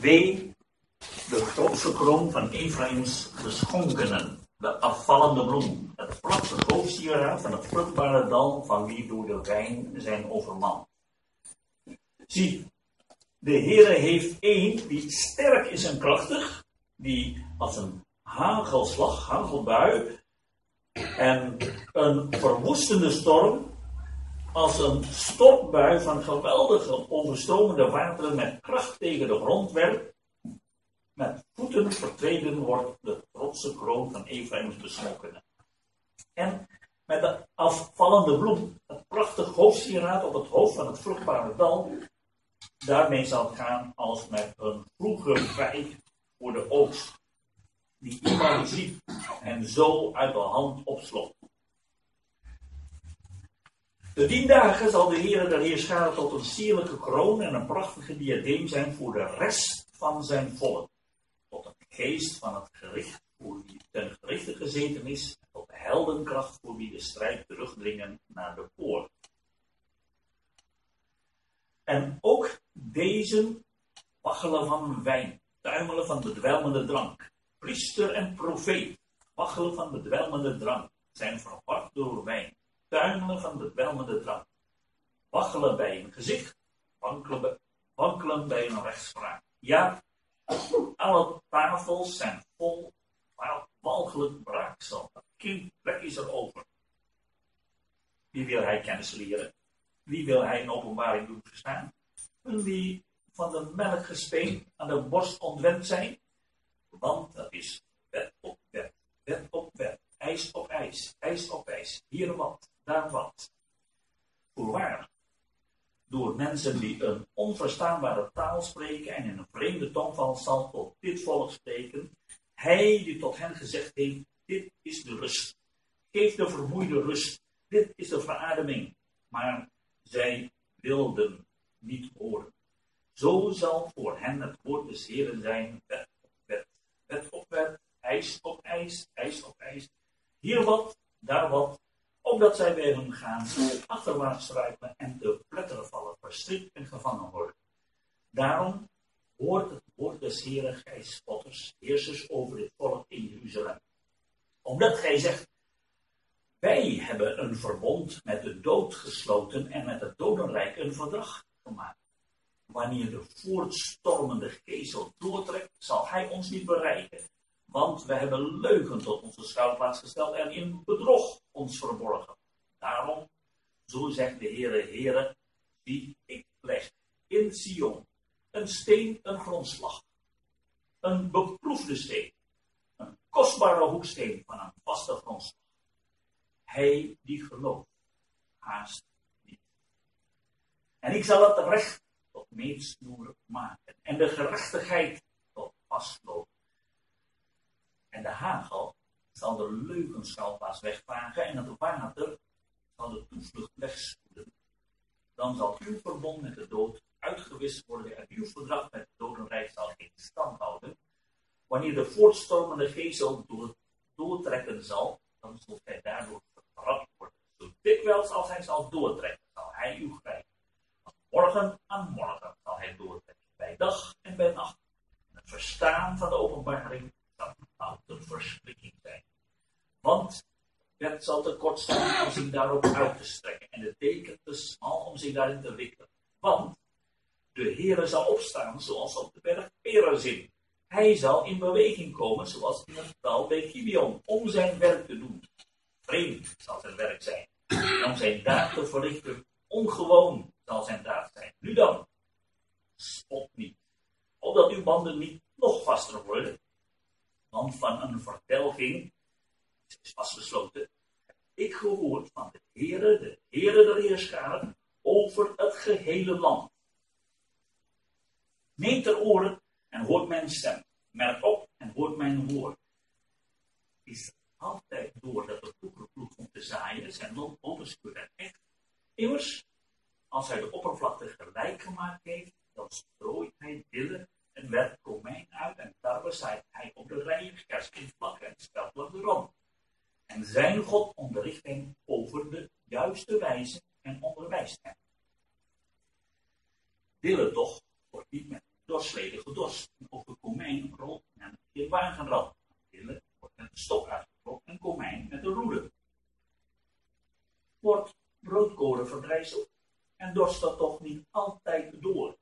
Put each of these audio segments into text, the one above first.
Wee, de grootste kroon van Ephraïms beschonkenen, de afvallende bloem, het prachtige hoofdsieraad van het vruchtbare dal van wie door de wijn zijn overman. Zie, de Heere heeft één die sterk is en krachtig, die als een hagelslag, hagelbui en een verwoestende storm als een van geweldige overstromende wateren met kracht tegen de grond werpt, met voeten vertreden wordt de trotse kroon van Ephraim's besmokkenen. En met de afvallende bloem, het prachtig hoofdsieraad op het hoofd van het vruchtbare dal, daarmee zal het gaan als met een vroege wijk voor de oogst, die iemand ziet en zo uit de hand opslokt. De tien dagen zal de Heer de Heerschade tot een sierlijke kroon en een prachtige diadeem zijn voor de rest van zijn volk. Tot een geest van het gericht voor wie ten gerichte gezeten is, tot de heldenkracht voor wie de strijd terugdringen naar de poort. En ook deze waggelen van wijn, tuimelen van bedwelmende drank. Priester en profeet, waggelen van bedwelmende drank, zijn verward door wijn tuimelen van de welmende drank. Waggelen bij een gezicht, wankelen, bij een rechtspraak. Ja, alle tafels zijn vol walgelijk braaksel. Kind plek is er over. Wie wil hij kennis leren? Wie wil hij een openbaring doen verstaan? die van de melk gespeend aan de borst ontwend zijn? Want dat is wet op wet, wet op wet, ijs op ijs, ijs op ijs. Hier wat, daar wat. Voorwaar, door mensen die een onverstaanbare taal spreken en in een vreemde tongval zal tot dit volk spreken, hij die tot hen gezegd heeft, dit is de rust. Geef de vermoeide rust. Dit is de verademing. Maar zij wilden niet horen. Zo zal voor hen het woord des Heren zijn, wet op wet, wet op wet, ijs op ijs, ijs op ijs. Hier wat, daar wat, omdat zij bij hun gaan achterwaarts struikelen en te pletteren vallen, verstrikt en gevangen worden. Daarom hoort het woord des Heren, gij spotters, heersers over dit volk in Jeruzalem. Omdat gij zegt, wij hebben een verbond met de dood gesloten en met het dodenrijk een verdrag gemaakt. Wanneer de voortstormende gezel doortrekt, zal hij ons niet bereiken. Want we hebben leugen tot onze schuilplaats gesteld en in bedrog ons verborgen. Daarom, zo zegt de Heere, Heere, die ik leg in Sion een steen, een grondslag. Een beproefde steen. Een kostbare hoeksteen van een vaste grondslag. Hij die gelooft, haast niet. En ik zal het recht tot meetsnoer maken. En de gerechtigheid tot vastlopen. En de hagel zal de leugenschouwplaats wegvagen en het water zal de toevlucht wegspoelen. Dan zal uw verbond met de dood uitgewist worden en uw verdrag met het dodenrijk zal geen stand houden. Wanneer de voortstormende gezel door, doortrekken zal, dan zult gij daardoor vertrapt worden. Zo dikwijls als hij zal doortrekken, zal hij u grijpen. Van morgen aan morgen zal hij doortrekken, bij dag en bij nacht. het verstaan van de openbaring zal een verschrikking zijn. Want het zal te kort zijn om zich daarop uit te strekken en de teken te smal om zich daarin te wikkelen. Want de Heere zal opstaan zoals op de berg Perazim. Hij zal in beweging komen zoals in het dal bij Gibeon om zijn werk te doen. Vreemd zal zijn werk zijn. En om zijn daad te verrichten, ongewoon zal zijn daad zijn. Nu dan, spot niet, opdat uw banden niet nog vaster worden. Want van een vertelging is vastgesloten. Ik gehoord van de Heere, de Heere der Heerscharen, over het gehele land. Neemt ter oren en hoort mijn stem. Merk op en hoort mijn woord. Is altijd door dat de ploeg om te zaaien, zijn land onbeschuurd en echt. Immers, als hij de oppervlakte gelijk gemaakt heeft, dan strooit hij dillen en komijn uit en tarwe zaait hij op de rijen, kerst in vlakken en speltelen erom. En zijn God onderricht hem over de juiste wijze en onderwijst hem. Dillen toch wordt niet met doorsleden dorst. En over komijn rolt men in wagenrad. Natuurlijk wordt met een stok uitgetrokken en komijn met een roede. Wordt broodkoren verbrijzeld en dorst dat toch niet altijd door.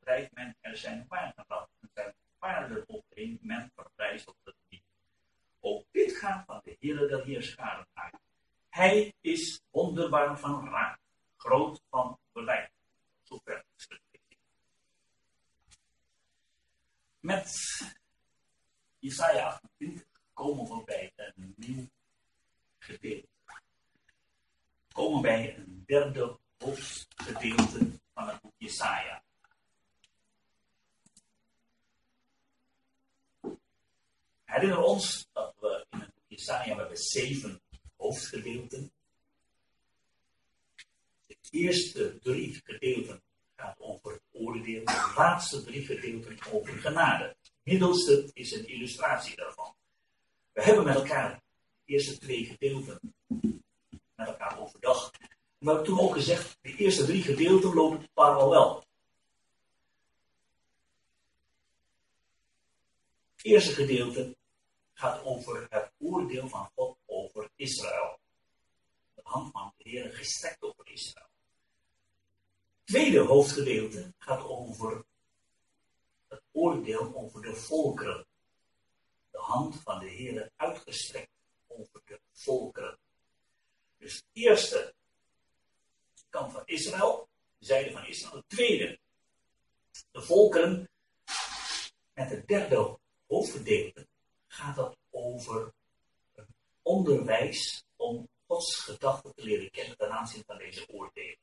Drijft men er zijn wagenrad en zijn paarden opeen, men verbrijzelt het niet. Ook dit gaat van de Heere der Heerscharen uit. Hij is wonderbaar van raad, groot van beleid. Zover Met Isaiah 28 komen we bij een nieuw gedeelte. Komen bij een derde hoofdgedeelte van het boek Jesaja. Herinner ons dat we in het boek hebben zeven hoofdgedeelten. De eerste drie gedeelten gaat over het oordeel, de laatste drie gedeelten over genade. Middelste is een illustratie daarvan. We hebben met elkaar de eerste twee gedeelten met elkaar overdag. we hebben toen ook gezegd, de eerste drie gedeelten lopen parallel. Het eerste gedeelte gaat over het oordeel van God over Israël. De hand van de Heer gestrekt over Israël. Het tweede hoofdgedeelte gaat over het oordeel over de volkeren. De hand van de Heer uitgestrekt over de volkeren. Dus het eerste kant van Israël, de zijde van Israël. Het tweede, de volkeren. Met het derde hoofdgedeelte gaat dat over onderwijs om Gods gedachten te leren kennen ten aanzien van deze oordelen.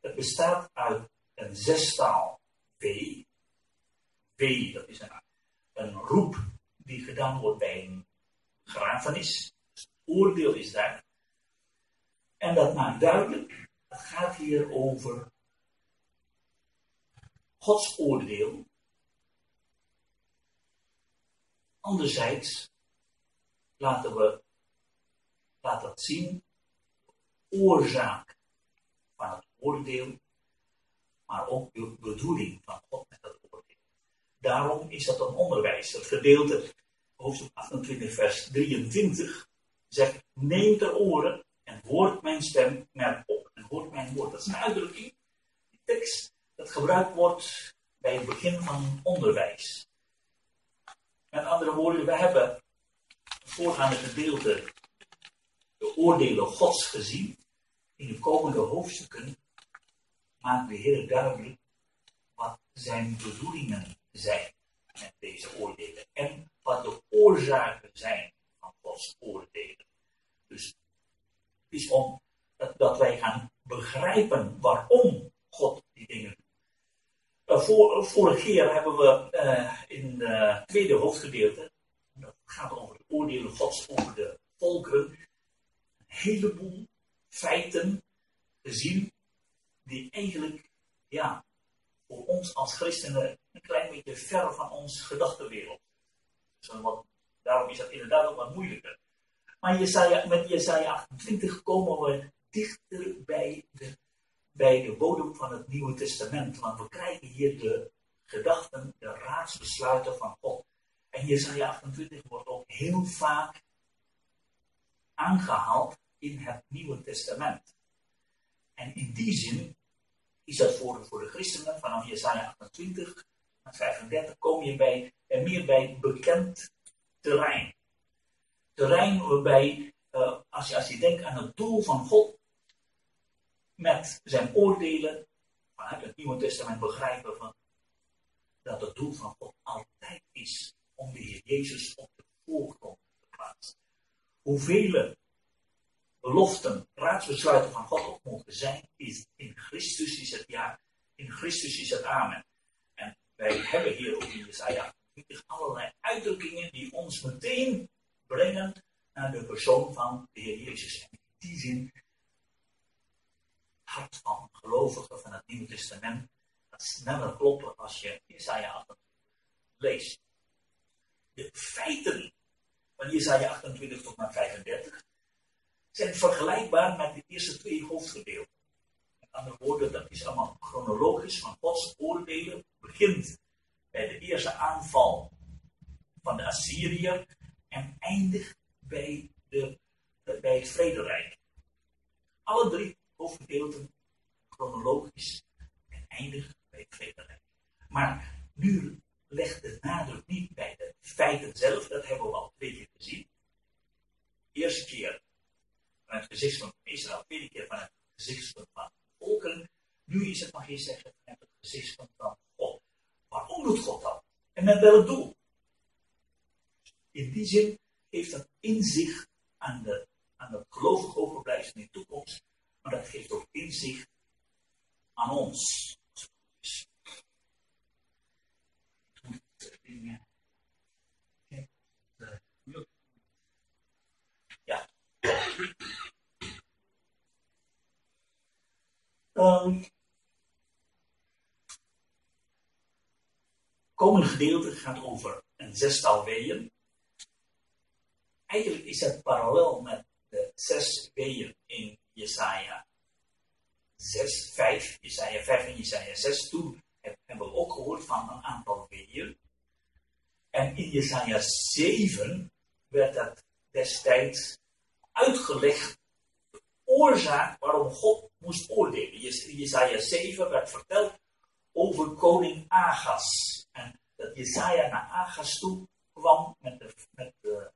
Het bestaat uit een zestaal W. W, dat is een, een roep die gedaan wordt bij een grafenis. Dus het oordeel is daar. En dat maakt duidelijk, het gaat hier over Gods oordeel Anderzijds laten we, laat dat zien, de oorzaak van het oordeel, maar ook de bedoeling van God met dat oordeel. Daarom is dat een onderwijs. Het gedeelte, hoofdstuk 28, vers 23, zegt: Neem ter oren en hoort mijn stem naar op. En hoort mijn woord. Dat is een uitdrukking, die tekst, dat gebruikt wordt bij het begin van onderwijs. Met andere woorden, we hebben het voorgaande gedeelte de oordelen Gods gezien. In de komende hoofdstukken maakt de Heer duidelijk wat zijn bedoelingen zijn met deze oordelen. En wat de oorzaken zijn van Gods oordelen. Dus het is om dat wij gaan begrijpen waarom God die dingen voor, vorige keer hebben we uh, in het tweede hoofdgedeelte, dat gaat over de oordelen gods over de volkeren, een heleboel feiten gezien die eigenlijk, ja, voor ons als christenen een klein beetje ver van ons gedachtenwereld dus Daarom is dat inderdaad ook wat moeilijker. Maar Jesaja, met Jesaja 28 komen we dichter bij de bij de bodem van het Nieuwe Testament. Want we krijgen hier de gedachten, de raadsbesluiten van God. En Jesaja 28 wordt ook heel vaak aangehaald in het Nieuwe Testament. En in die zin is dat voor, voor de christenen vanaf Jesaja 28 naar 35 kom je bij, en meer bij bekend terrein. Terrein waarbij, uh, als, je, als je denkt aan het doel van God met zijn oordelen vanuit het Nieuwe Testament begrijpen van dat het doel van God altijd is om de Heer Jezus op de voorgrond te plaatsen. Hoeveel beloften, raadsbesluiten van God ook mogen zijn, is in Christus is het ja, in Christus is het amen. En wij hebben hier ook in Jesaja allerlei uitdrukkingen die ons meteen brengen naar de persoon van de Heer Jezus. En in die zin hart van gelovigen van het Nieuwe Testament dat sneller kloppen als je Jesaja 28 leest. De feiten van Jesaja 28 tot en 35 zijn vergelijkbaar met de eerste twee hoofdgedeelten. andere woorden, dat is allemaal chronologisch, van Gods oordelen begint bij de eerste aanval van de Assyriër en eindigt bij, de, bij het vrederijk. Alle drie hoofdgedeelten chronologisch en eindigen bij vrederijk. Maar nu legt de nadruk niet bij de feiten zelf, dat hebben we al twee keer gezien. eerste keer vanuit het gezichtspunt van Israël, tweede keer vanuit het gezichtspunt van volkeren. Nu is het, mag je zeggen, vanuit het gezichtspunt van God. Waarom doet God dat? En met welk doel? In die zin geeft dat inzicht aan de, aan de gelovige overblijfsel in de toekomst, maar dat geeft ook inzicht aan ons. Ja. Um, komende gedeelte gaat over een zestal weeën. Eigenlijk is het parallel met de zes weeën in Jesaja 6, 5, Jesaja 5 en Jesaja 6. Toen hebben we ook gehoord van een aantal weeën. En in Jesaja 7 werd dat destijds uitgelegd, de oorzaak waarom God moest oordelen. In Jesaja 7 werd verteld over koning Agas. En dat Jesaja naar Agas toe kwam met de, met de,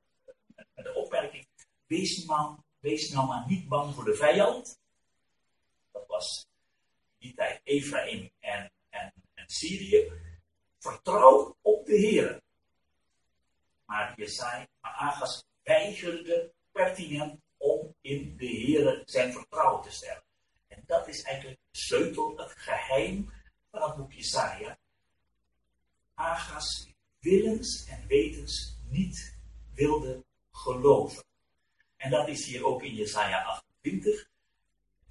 de opmerking, wees, man, wees nou maar niet bang voor de vijand. Dat was die tijd Ephraim en, en, en Syrië. Vertrouw op de Heer. Maar Jesaja, maar Agas weigerde pertinent om in de Heer zijn vertrouwen te stellen. En dat is eigenlijk de sleutel, het geheim van het boek Jesaja. Agas willens en wetens niet wilde geloven. En dat is hier ook in Jesaja 28.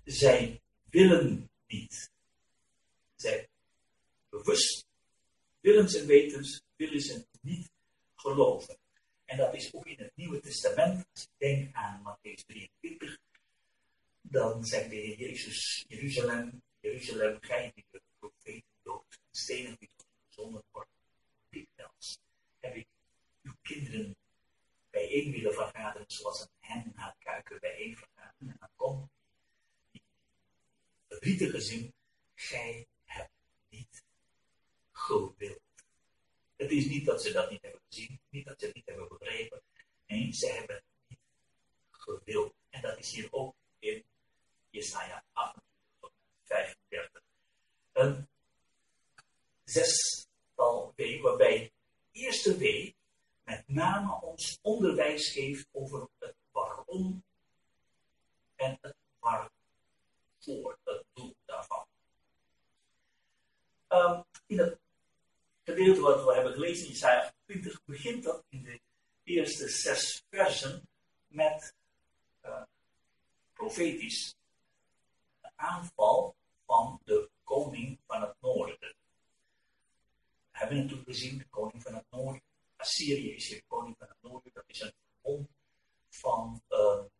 Zij willen niet. Zij bewust, willens en wetens, willen ze niet geloven. En dat is ook in het Nieuwe Testament. Als ik denk aan Matthäus 23, dan zegt de Heer Jezus, Jeruzalem, Jeruzalem, gij die de profeten doodt, stenen die tot gezonden wordt, dikwijls heb ik uw kinderen bijeen willen vergaderen, zoals een hen haar kuiken bijeen vergaderen. En dan komt die verdrietige zin, gij hebt niet gewild. Het is niet dat ze dat niet hebben gezien, niet dat ze het niet hebben begrepen. Nee, ze hebben niet gewild. En dat is hier ook in Jesaja 28 tot 35. Een zestal W, waarbij de eerste W met name ons onderwijs geeft over het waarom en het waarvoor, het doel daarvan. Um, in het gedeelte wat we hebben gelezen in Isaiah 20 begint dat in de eerste zes versen met uh, profetisch aanval van de koning van het noorden. We hebben natuurlijk gezien, de koning van het noorden. Assyrië is hier de koning van het noorden. Dat is een van een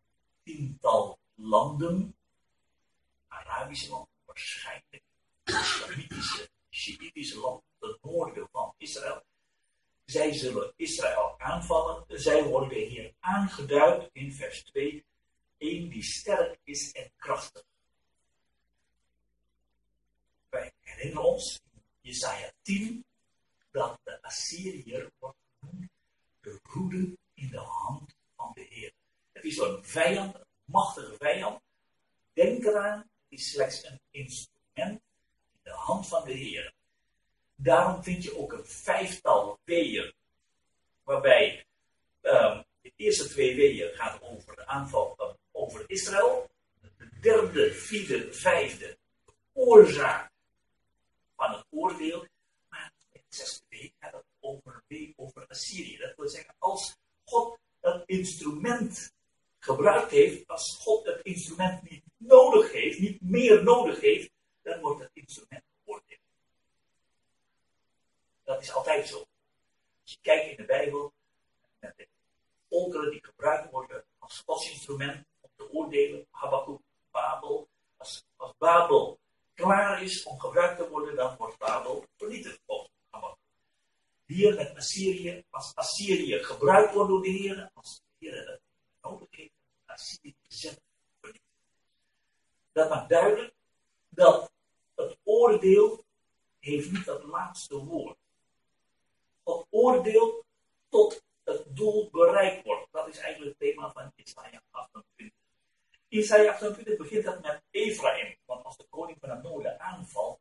tiental landen. Arabische landen, waarschijnlijk islamitische, Shiïtische landen het noorden van Israël. Zij zullen Israël aanvallen. Zij worden hier aangeduid in vers 2. Een die sterk is en krachtig. Wij herinneren ons in Jesaja 10 dat de Assyriër wordt genoemd de roede in de hand de Heer. Het is een vijand, een machtige vijand. Denk eraan, het is slechts een instrument in de hand van de Heer. Daarom vind je ook een vijftal weeën, waarbij um, de eerste twee weeën gaat over de aanval over Israël. De derde, vierde, vijfde, de oorzaak van het oordeel. Maar de zesde week gaat het over, over Assyrië. Dat wil zeggen, als God het instrument gebruikt heeft, als God het instrument niet nodig heeft, niet meer nodig heeft, dan wordt het instrument dat is altijd zo. Als je kijkt in de Bijbel, met de volkeren die gebruikt worden als godsinstrument om te oordelen, Habakkuk, Babel, als, als Babel klaar is om gebruikt te worden, dan wordt Babel vernietigd. Hier met Assyrië, als Assyrië gebruikt wordt door de Heer, als de Heer het nodig heeft, Assyrië zelf. Dat maakt duidelijk dat het oordeel heeft niet het laatste woord. Het oordeel tot het doel bereikt wordt. Dat is eigenlijk het thema van Isaiah 28. Isaiah 28 begint dat met Ephraim. Want als de koning van het noorden aanvalt,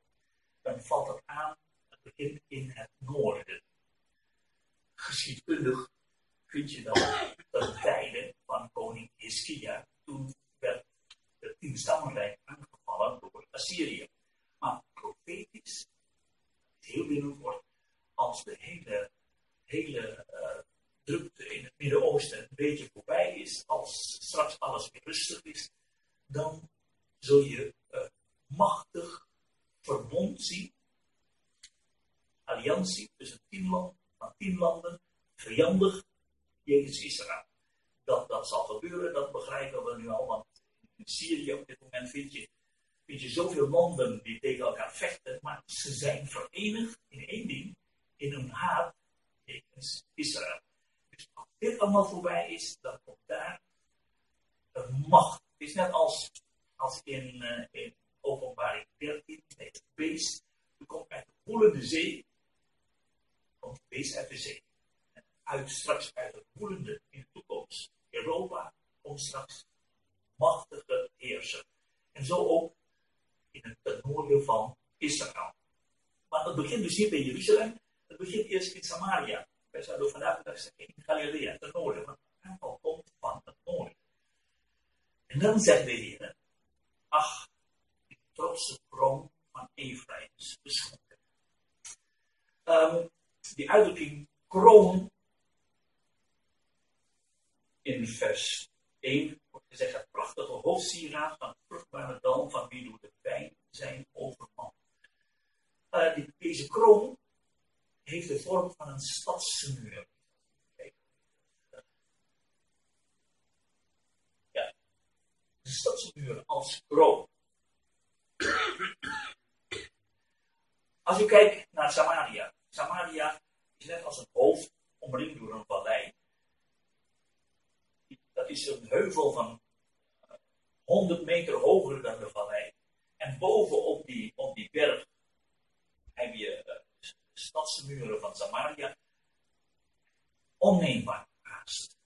dan valt het aan, het begint in het noorden. Geschiedkundig vind je dan de tijden van koning Hiskia. Toen werd het tienstammenrijk aangevallen door Assyrië. Maar profetisch, heel binnenkort, als de hele, hele uh, drukte in het Midden-Oosten een beetje voorbij is, als straks alles weer rustig is, dan zul je een machtig verbond zien, alliantie tussen tien landen, tien landen, vijandig jegens Israël. Dat, dat zal gebeuren, dat begrijpen we nu al, want in Syrië op dit moment vind je, vind je zoveel landen die tegen elkaar vechten, maar ze zijn verenigd in één ding, in hun haat jegens Israël. Dus als dit allemaal voorbij is, dan komt daar een macht. Het is net als, als in, uh, in openbaring 13, het beest, er komt uit de woelende zee, het beest uit straks uit het woelende in de toekomst. Europa komt straks machtige heerser. En zo ook in het noorden van Israël. Maar het begint dus niet in Jeruzalem, het begint eerst in Samaria. Wij zouden vandaag de dag in Galilea, ten noorden, want het aanval komt van het noorden. En dan zegt de Heer, ach, die trotse kroon van Ephraim is beschonken. Um, die uitdrukking kroon in vers 1 wordt gezegd, het prachtige hoofdsieraad van het vruchtbare dal van wie door de wijn zijn overman. Uh, deze kroon heeft de vorm van een stadsmuur. Ja, de stadsmuur als kroon. Als u kijkt naar Samaria. Samaria is net als een hoofd omringd door een vallei. Dat is een heuvel van 100 meter hoger dan de vallei. En bovenop die, op die berg heb je uh, stadsmuren van Samaria onneembaar haast.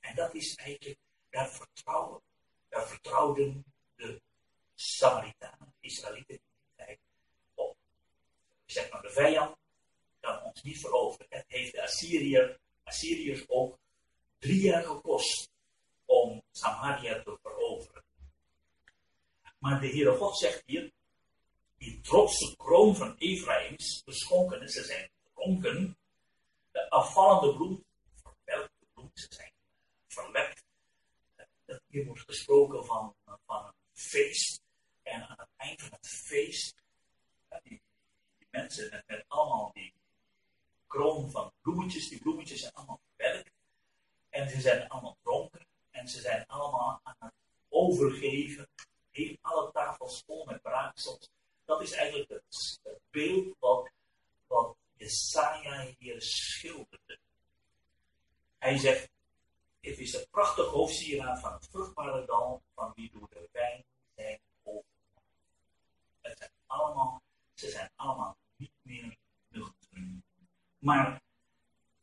En dat is eigenlijk, daar vertrouwen, daar vertrouwden de Samaritanen, de Israëlieten in die tijd, op. Zeg maar, de vijand kan ons niet veroveren. Het heeft de Assyriër, Assyriërs ook drie jaar gekost om Samaria te veroveren. Maar de Heere God zegt hier, die trotse kroon van Ephraïms beschonken. Ze zijn dronken. De afvallende bloem, verwelkte bloem, ze zijn verlept. Hier wordt gesproken van, van een feest. En aan het eind van het feest, die, die mensen met, allemaal die kroon van bloemetjes, die bloemetjes zijn allemaal verwelkt. En ze zijn allemaal dronken. En ze zijn allemaal aan het overgeven. Heel alle tafels vol met braaksels dat is eigenlijk het, beeld wat, wat Jesaja hier schilderde. Hij zegt, het is een prachtig hoofdsieraad van het vruchtbare dal, van wie door de wijn zijn overgenomen. Het zijn allemaal, ze zijn allemaal niet meer. Maar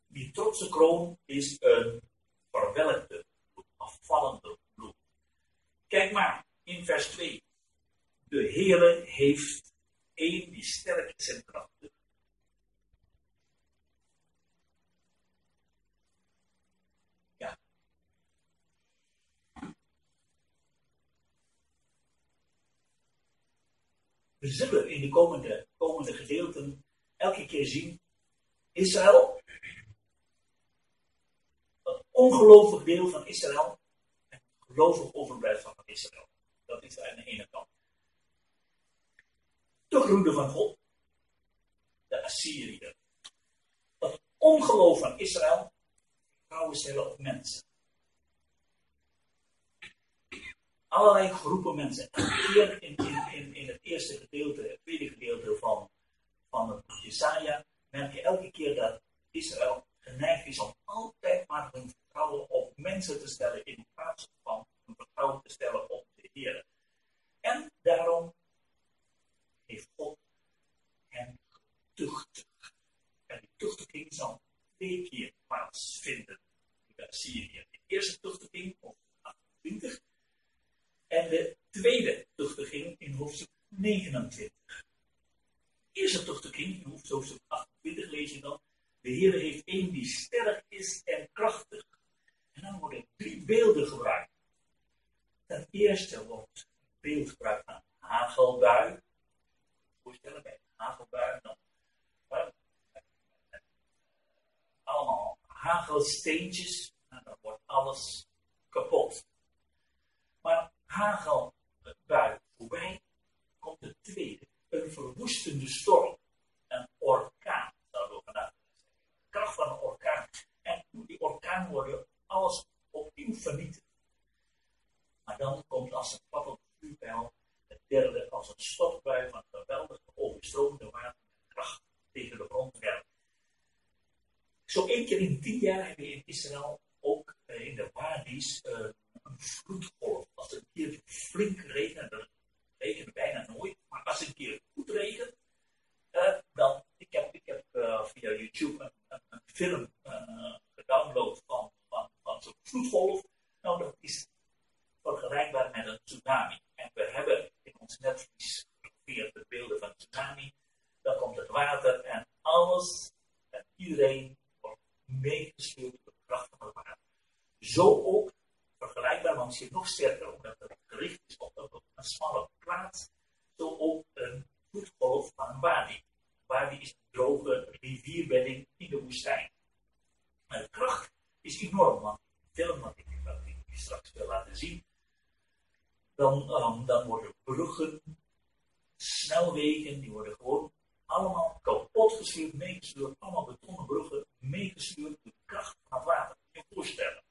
die trotse kroon is een verwelkte afvallende bloed. Kijk maar, in vers 2 de Heere heeft één die sterk is en. Ja. We zullen in de komende, komende gedeelten elke keer zien, Israël, het ongelovig deel van Israël, en het gelovig overblijfsel van Israël. Dat is aan de ene kant de groene van God, de Assyriër. Dat ongeloof van Israël, vrouwen stellen op mensen. allerlei groepen mensen. In, in, in, in het eerste gedeelte, het tweede gedeelte van, van het Jesaja, merk je elke keer dat Israël geneigd is om altijd maar hun vertrouwen op mensen te stellen in plaats van hun vertrouwen te stellen op de Heer. En daarom heeft God hen getuchtigd. En die tuchtiging zal twee keer plaatsvinden in Syrië. De eerste tuchtiging, of 28, en de tweede tuchtiging in hoofdstuk 29. De eerste tuchtiging in hoofdstuk 28 lees je dan. De Heer heeft één die sterk is en krachtig. En dan worden drie beelden gebruikt. Ten eerste wordt een beeld gebruikt van hagelbui. Voorstellen bij een hagelbui dan allemaal hagelsteentjes. En dan wordt alles kapot. Maar hagelbui voorbij komt de tweede. Een verwoestende storm. Een orkaan, zouden we vandaag. De kracht van een orkaan. En die orkaan wordt alles opnieuw vernietigd. Maar dan komt als een klappende vuurpijl het derde als een stofbui van geweldige overstromende water kracht tegen de grond werkt. Zo één keer in tien jaar hebben we in Israël ook in de wadis uh, een vloedgolf. Als het keer flink regent, regent bijna nooit, maar als het een keer goed regent, uh, dan, ik heb, ik heb uh, via YouTube een, film gedownload van, van, van zo'n vloedgolf. Nou, dat is vergelijkbaar met een tsunami. En we hebben in ons netvlies de beelden van een tsunami. Dan komt het water en alles en iedereen wordt meegespeeld door de kracht van het water. Zo ook vergelijkbaar, maar misschien nog sterker, omdat het gericht is op, een smalle plaats, zo ook een voetgolf van een wadi. Wadi is een droge rivierbedding in de woestijn. De kracht is enorm, want film wat ik, wat ik straks wil laten zien, dan worden bruggen, snelwegen, die worden gewoon allemaal kapot gestuurd, meegestuurd, allemaal betonnen bruggen, meegestuurd door de kracht van het water. Je voorstellen.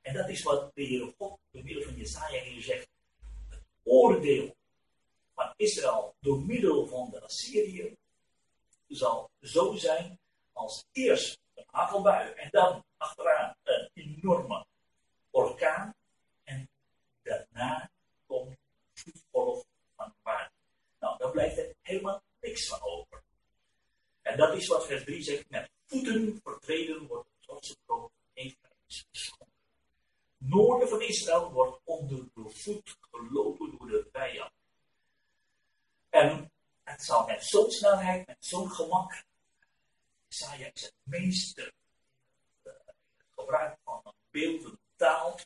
En dat is wat de Heer God door middel van Jesaja hier zegt. Het oordeel van Israël door middel van de Assyrië zal zo zijn als eerst een hagelbui en dan achteraan een enorme orkaan en daarna komt een vloedgolf van water. Nou, daar blijft er helemaal niks van over. En dat is wat vers 3 zegt, met voeten vertreden wordt het trotse kroon van geschonken noorden van Israël wordt onder de voet gelopen door de vijand. En het zal met zo'n snelheid, met zo'n gemak. Isaiah is het meester in het gebruik van een beeldende taal.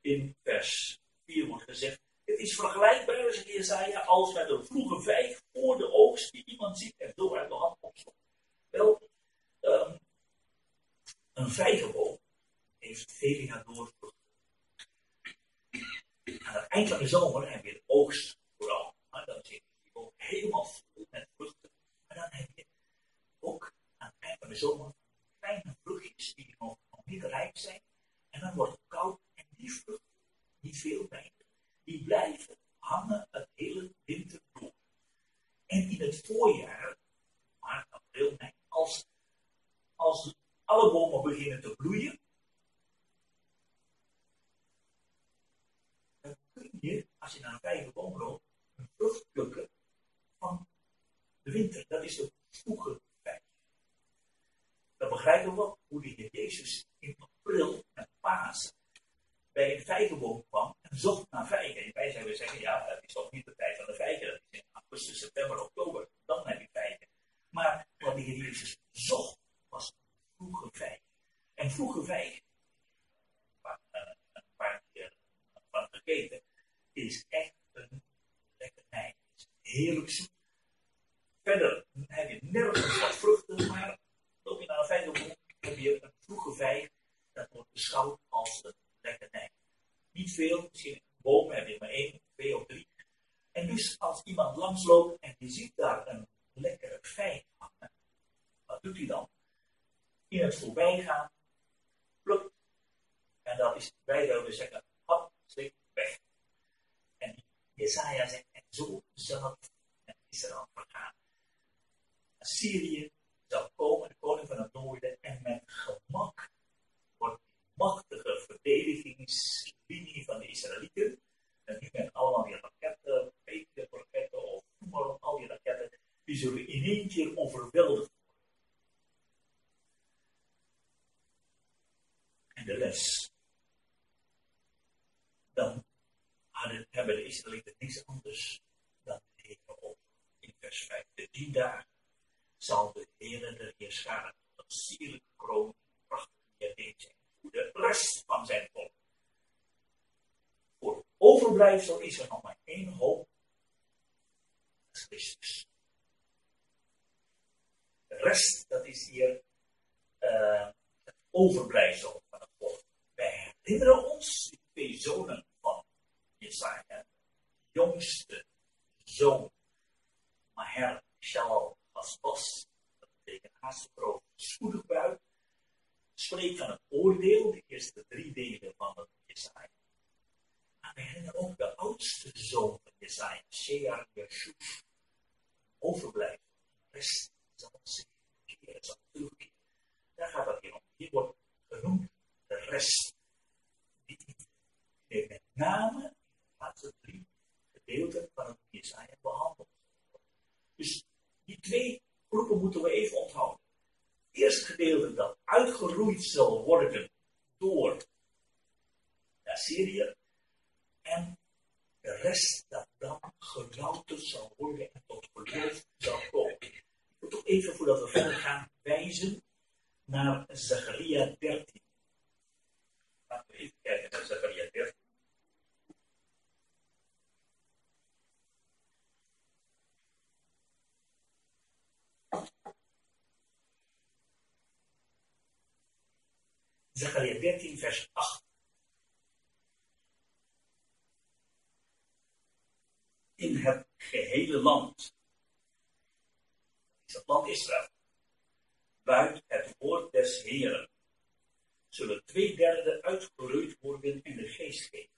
In vers 4 wordt gezegd: Het is vergelijkbaar, zegt Isaiah, als met een vroege vijg voor de oogst die iemand ziet en door uit de hand opstopt. Wel, um, een vijgenboom heeft vele jaar door aan het eind van de zomer heb je de oogst vooral. Maar dan zit die boom helemaal vol met vruchten. Maar dan heb je ook aan het eind van de zomer kleine vruchtjes die nog, nog niet rijp zijn. En dan wordt het koud en die vruchten, niet veel weinig, die blijven hangen het hele winter door. En in het voorjaar, maart, april, mei, als, als alle bomen beginnen te bloeien, je, als je naar een vijver boom loopt, een vrucht plukken van de winter. Dat is de vroege vijf. Dan begrijpen we hoe de Heer Jezus in april met Pasen bij een vijgenboom kwam en zocht naar vijgen. En wij zouden zeggen, ja, het is toch niet de tijd van de vijgen, dat is in augustus, september, oktober. Dan heb je vijgen. Maar wat de Heer Jezus zocht, was een vroege vijg. En vroege vijg, een paar keer van gegeten, is echt een lekkernij. Het is heerlijk zoet. Verder heb je nergens wat vruchten, maar loop je naar een vijgenboom, heb je een vroege vijg. Dat wordt beschouwd als een lekkernij. Niet veel, misschien een boom heb je maar één, twee of drie. En dus als iemand langsloopt en je ziet daar een lekkere vijg hangen, wat doet hij dan? In het voorbijgaan plukt. En dat is, wij zouden zeggen, hap, slik, weg. Israël vergaan. Assyrië zal komen, de koning van het noorden, en met gemak wordt die machtige verdedigingslinie van de Israëlieten, en nu met allemaal die raketten, raketten of noem maar op, al die raketten, die zullen in één keer overweldigd worden. En de les. Dan de Israëlieten niks anders dan Heer op. In vers 5. De die dagen zal de Heer de Heerscharen tot een sierlijke kroon prachtige diadeem zijn voor de rest van zijn volk. Voor overblijfsel is er nog maar één hoop. Dat is Christus. De rest, dat is hier uh, het overblijfsel van het volk. Wij herinneren ons de twee zonen van Jesaja. De jongste zoon, Maher Shalom als bos. Dat betekent haasgebroken spoedig buiten. Spreekt van het oordeel, de eerste drie delen van het Jesaja. Maar we herinneren ook de oudste zoon van Jesaja, Shear Yeshuf. Overblijft. De rest zal zich keren, zal terugkeren. Daar gaat het hier om. Hier wordt genoemd de rest. Die met name in de laatste drie Jesaja behandeld. Dus die twee groepen moeten we even onthouden. Het eerste gedeelte dat uitgeroeid zal worden door de Assyrië. En de rest dat dan gelouterd zal worden en tot geloof zal komen. Ik moet toch even voordat we verder gaan wijzen naar Zacharia 13. Laten we even kijken naar Zacharia 13. Zechariah 13, vers 8. In het gehele land, is het land Israël, buiten het woord des Heren, zullen twee derde uitgeroeid worden in de geest geven.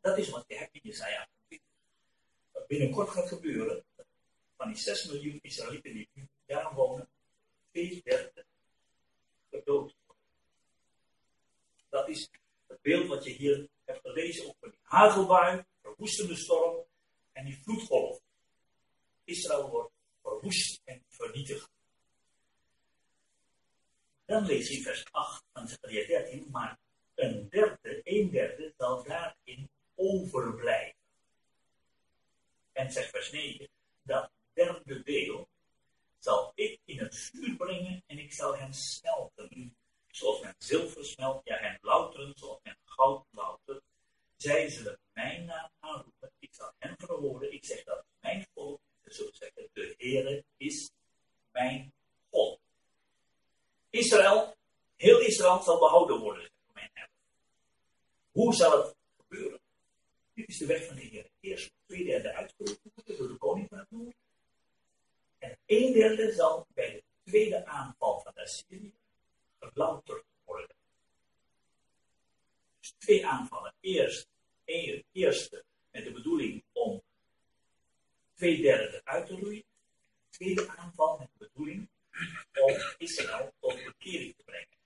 Dat is wat je hebt in Jesaja. Wat binnenkort gaat gebeuren, van die 6 miljoen Israëlieten die daar wonen, twee derde gedood dat is het beeld wat je hier hebt gelezen over die hagelbui, verwoestende storm en die vloedgolf. Israël wordt verwoest en vernietigd. Dan lees je in vers 8 van Zechariah 13, maar een derde, een derde zal daarin overblijven. En zegt vers 9, dat derde deel zal ik in het vuur brengen en ik zal hen smelten zoals men zilver smelt, ja, hen louteren, zoals men goud loutert. Zij zullen mijn naam aanroepen, ik zal hen verwoorden, ik zeg dat mijn volk, ze zullen zeggen, de Heere is mijn God. Israël, heel Israël zal behouden worden, zegt mijn Heer. Hoe zal het gebeuren? Dit is de weg van de Heer. Eerst twee derde uitgeroepen worden door de koning van het noorden. En een derde zal bij de tweede aanval van de Assyrië gelouterd worden. Dus twee aanvallen. Eerst, een, eerste met de bedoeling om twee derde eruit te roeien. Tweede aanval met de bedoeling om Israël tot bekering te brengen.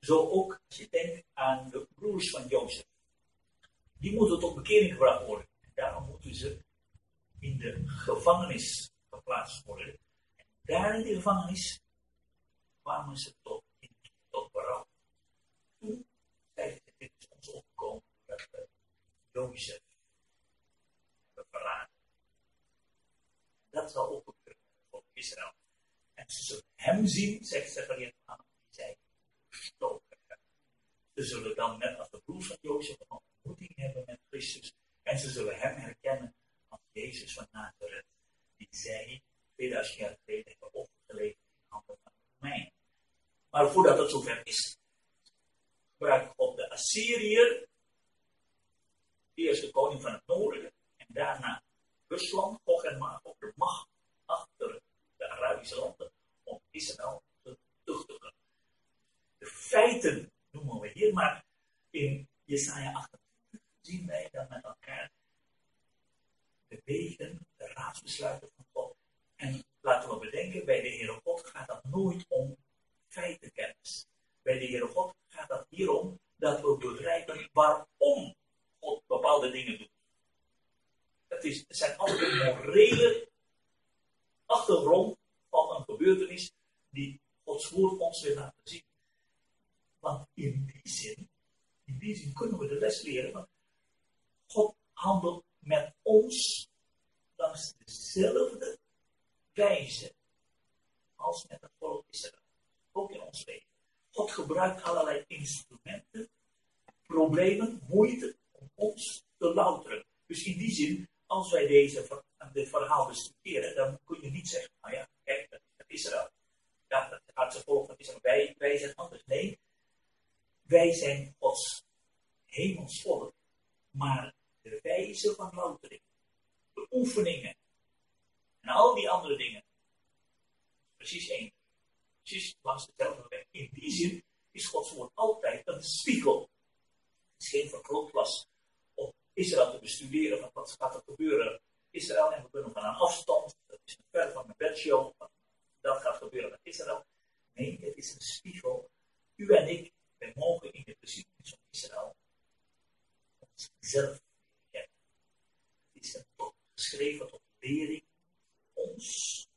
Zo ook als je denkt aan de broers van Jozef. Die moeten tot bekering gebracht worden. Daarom moeten ze in de gevangenis geplaatst worden. En daar in de gevangenis kwamen ze tot tot berouw. Toen dit is ons opgekomen we Jozef hebben verraden. Dat zal ook gebeuren voor Israël. En ze zullen hem zien, zegt Zechariah aan, die zij gestoken hebben. Ze zullen dan net als de broers van Jozef een ontmoeting hebben met Christus. En ze zullen hem herkennen als Jezus van Nazareth, die zij 2000 jaar geleden hebben opgeleverd in handen van de Romeinen. Maar voordat het zover is, gebruikt God de Assyriër, eerst de koning van het noorden, en daarna Rusland, Gog en Magog, de macht achter de Arabische landen, om Israël te tuchtigen. De feiten noemen we hier, maar in Jesaja 28 zien wij dan met elkaar de wegen, de raadsbesluiten van God En laten we bedenken, bij de Heere God gaat dat nooit om feitenkennis. Bij de Heere God gaat het hierom dat we begrijpen waarom bepaalde dingen doet. Het, is, zijn altijd een morele achtergrond van een gebeurtenis die Gods woord ons wil laten zien. Want in die zin, in die zin kunnen we de les leren. Want God handelt met ons langs dezelfde wijze als met het volk Israël. Ook in ons leven. God gebruikt allerlei instrumenten, problemen, moeite ons te louteren. Dus in die zin, als wij deze, dit verhaal bestuderen, dan kun je niet zeggen, nou ja, kijk, dat is Israël. Ja, dat gaat ze volk van Israël. Wij, zijn anders. Nee, wij zijn Gods hemelsvolk. Maar de wijze van loutering, de oefeningen en al die andere dingen, precies één precies langs dezelfde weg. In die zin is Gods woord altijd een spiegel. Het is geen vergrootglas Israël te bestuderen van wat gaat er gebeuren. Israël en we kunnen van een afstand, dat is een ver van mijn bedshow, dat gaat gebeuren met Israël. Nee, het is een spiegel. U en ik, wij mogen in de geschiedenis van Israël onszelf kennen. Het is een geschreven tot lering ons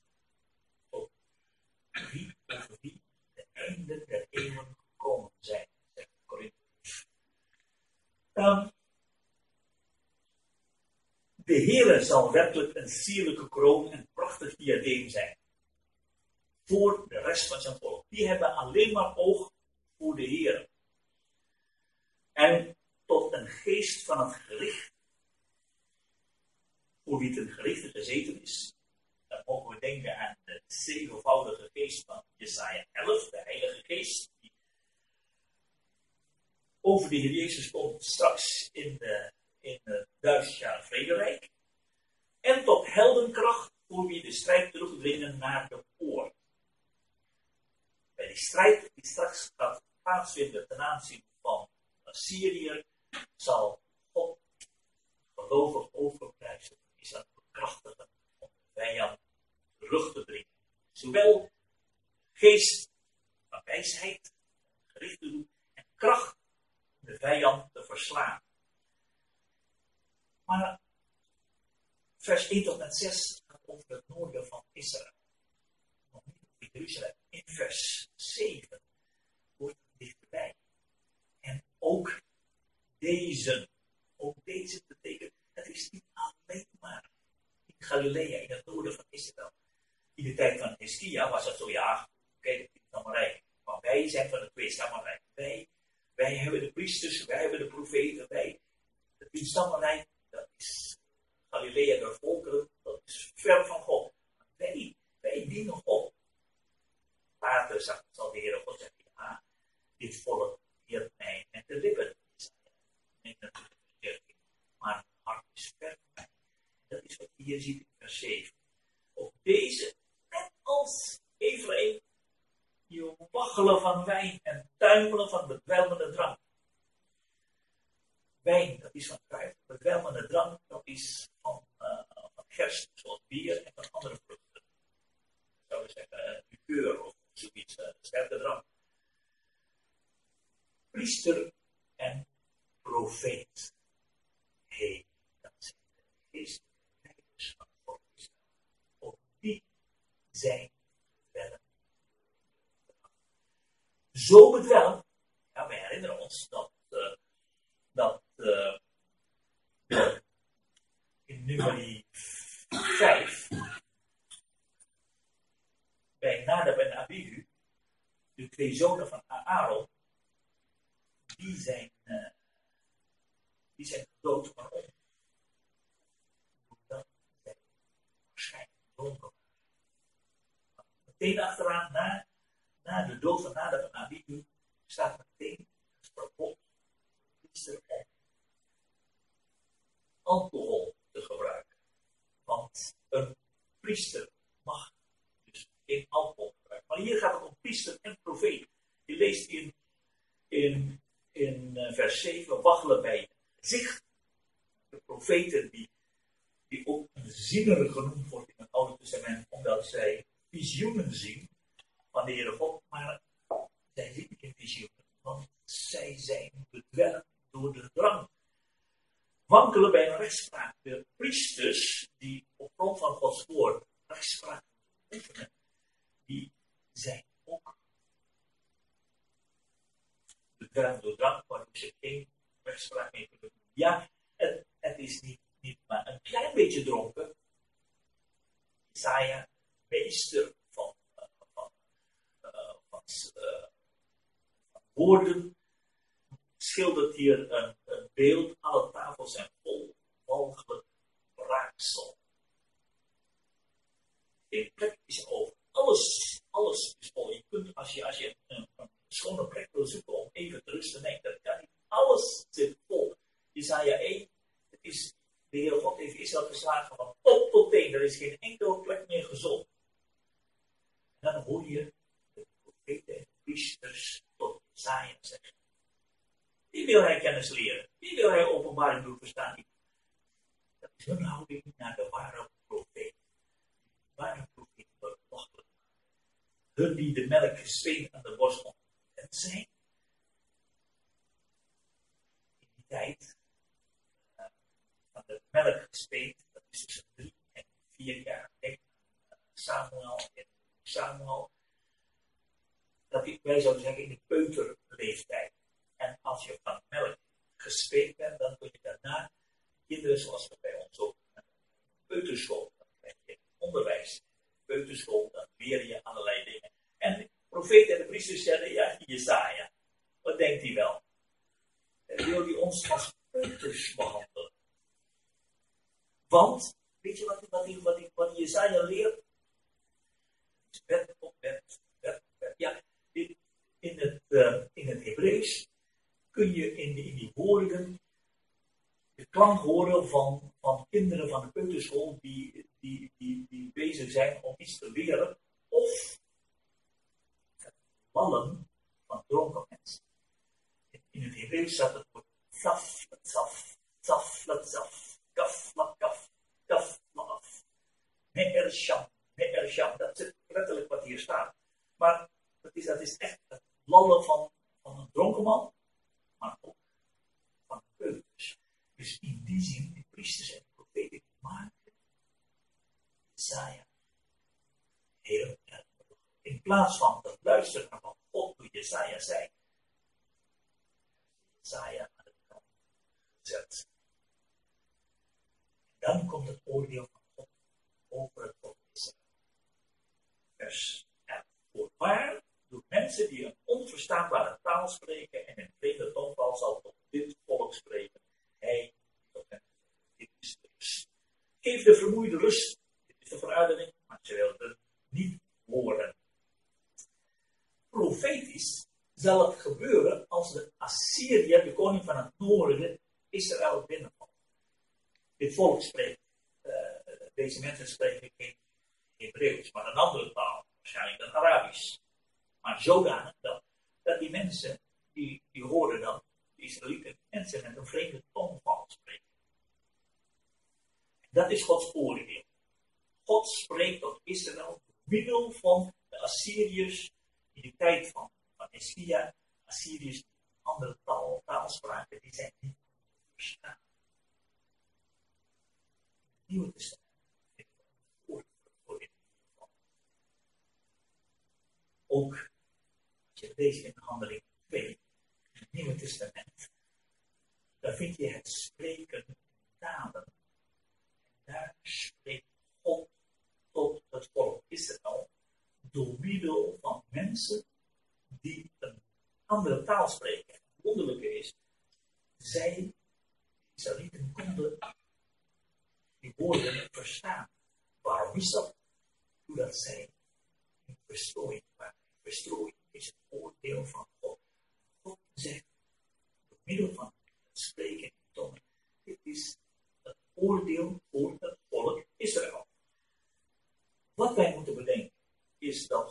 wie over wie de einde der eeuwen gekomen zijn, zegt Corinthians. De Heere zal werkelijk een sierlijke kroon en prachtig diadeem zijn. Voor de rest van zijn volk. Die hebben alleen maar oog voor de Heer. En tot een geest van het gericht. Voor wie ten gerichte gezeten is dan mogen we denken aan de zevenvoudige geest van Jesaja 11, de Heilige Geest, die over de Heer Jezus komt straks in, de, in het duizend jaar. En tot heldenkracht voor wie de strijd terugdringen naar de poort. Bij die strijd die straks gaat plaatsvinden ten aanzien van Syrië, zal God gelovig overprijzen. Is dat bekrachtigen om de vijand rug te dringen. Zowel geest van wijsheid, gericht te doen, en kracht om de vijand te verslaan. Maar vers 1 tot en 6 gaat over het noorden van Israël. Nog niet over Jeruzalem. In vers 7 wordt het dichterbij. En ook deze, ook deze betekent, het is niet alleen maar in Galilea, in het noorden van Israël in de tijd van Heskia was het zo, ja, oké, okay, de stammenrijk. Maar wij zijn van de twee stammenrijk. Wij, wij hebben de priesters, wij hebben de profeten, wij, de dat is Galilea de volkeren, dat is ver van God. Wij, wij dienen God. Later zal de Heer God zeggen, ja, dit volk heert mij met de lippen. Maar mijn hart is ver van mij. Dat is wat je hier ziet in vers 7. Op deze als Ephraim, die waggelen van wijn en tuimelen van bedwelmende drank. Wijn, dat is van kruid. Bedwelmende drank, dat is van, uh, van zoals bier en van andere vruchten. Zouden we zeggen, uh, of zoiets, uh, sterke drank. Priester en profeet. Hé, dat zijn de geestelijke van God Op die zijn bedwelmd. Zo bedwelmd, ja, we herinneren ons dat, uh, dat in nummer 5 bij Nadab en Abihu, de twee zonen van Aaron, die zijn, uh, die zijn gedood, waarom? Omdat waarschijnlijk dronken meteen achteraan, na, na de dood van Nadab en Abihu, staat meteen het verbod om alcohol te gebruiken. Want een priester mag dus geen alcohol gebruiken. Maar hier gaat het om priester en profeet. Je leest in, in, in eh, vers 7, waggelen bij zicht. De profeten die die ook een zinner genoemd wordt in het Oude Testament, omdat zij visioenen zien van de Heere God, maar zij zien geen visioenen, want zij zijn bedwelmd door de drang. Wankelen bij een rechtspraak. De priesters die op grond van Gods woord rechtspraak oefenen, die zijn ook bedwelmd door drang, waardoor ze geen rechtspraak meer kunnen doen. Ja, het, het is niet, niet maar een klein beetje dronken. Isaiah, meester van, uh, van, uh, van, uh, van woorden, schildert hier een, een beeld. Alle tafels zijn vol walgelijk raaksel. Geen plek is over. Alles, alles is vol. Je kunt, als je, als je een, een schone plek wil zoeken om even te rusten, nee, dat kan niet. Alles zit vol. Jezaja 1, het is, de Heer God heeft Israël geslagen van top tot teen. Er is geen enkele plek meer gezond. En dan hoor je de profeten en priesters tot Jezaja zeggen. Wie wil hij kennis leren? Wie wil hij openbaring doen verstaan? Dat is hun houding naar de ware profeet. De ware profeet wordt. Hun die de melk gespeeld aan de borst ontkend zijn. In die tijd uh, van de melk gespeeld, dat is tussen drie en vier jaar. Denk aan Samuel en Samuel. Dat ik, wij zouden zeggen in de peuterleeftijd. En als je van melk gespeeld bent, dan kun je daarna kinderen zoals we bij ons ook peuterschool, dan krijg je onderwijs. Peuterschool, dan leer je allerlei dingen. En de profeet en de priesters zeggen, ja, Jesaja, wat denkt hij wel? En wil hij ons als peuters behandelen? Want, weet je wat, wat, wat, Jesaja leert? Wet op wet, wet. Ja, in, in het, uh, in het Hebreeuws kun je in, die woorden de klank horen van, van kinderen van de peuterschool die, die, die, die bezig zijn om iets te leren, of het wallen van dronken mensen. In het Hebreeuws staat het woord zaf, zaf, zaf, zaf, kaf, kaf, kaf, kaf, me'er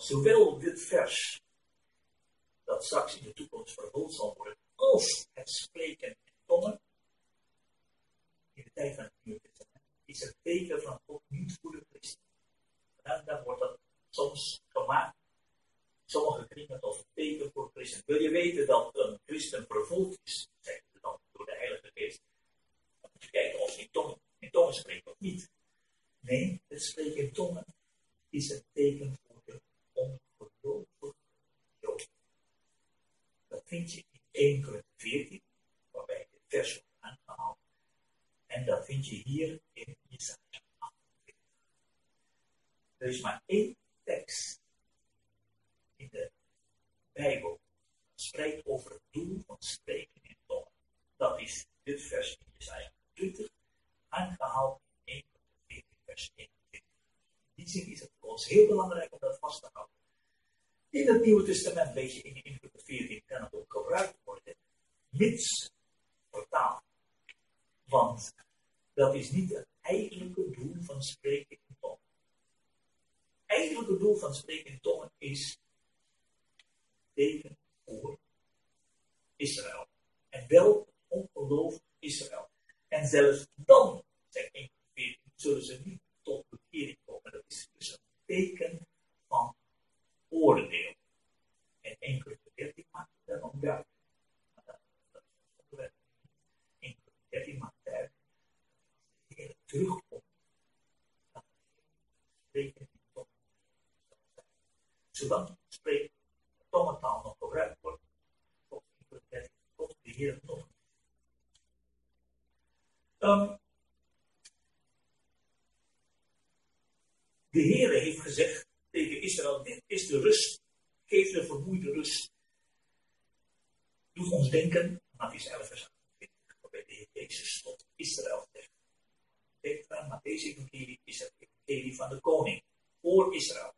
zowel dit vers, dat straks in de toekomst vervolgd zal worden, als het spreken in tongen, in de tijd van het Nieuwe is het teken van opnieuw niet voor de christen. En dan wordt dat soms gemaakt. Sommige kringen tot teken voor christen. Wil je weten dat een christen vervolgd is? is evangelie is het evangelie van de koning voor Israël.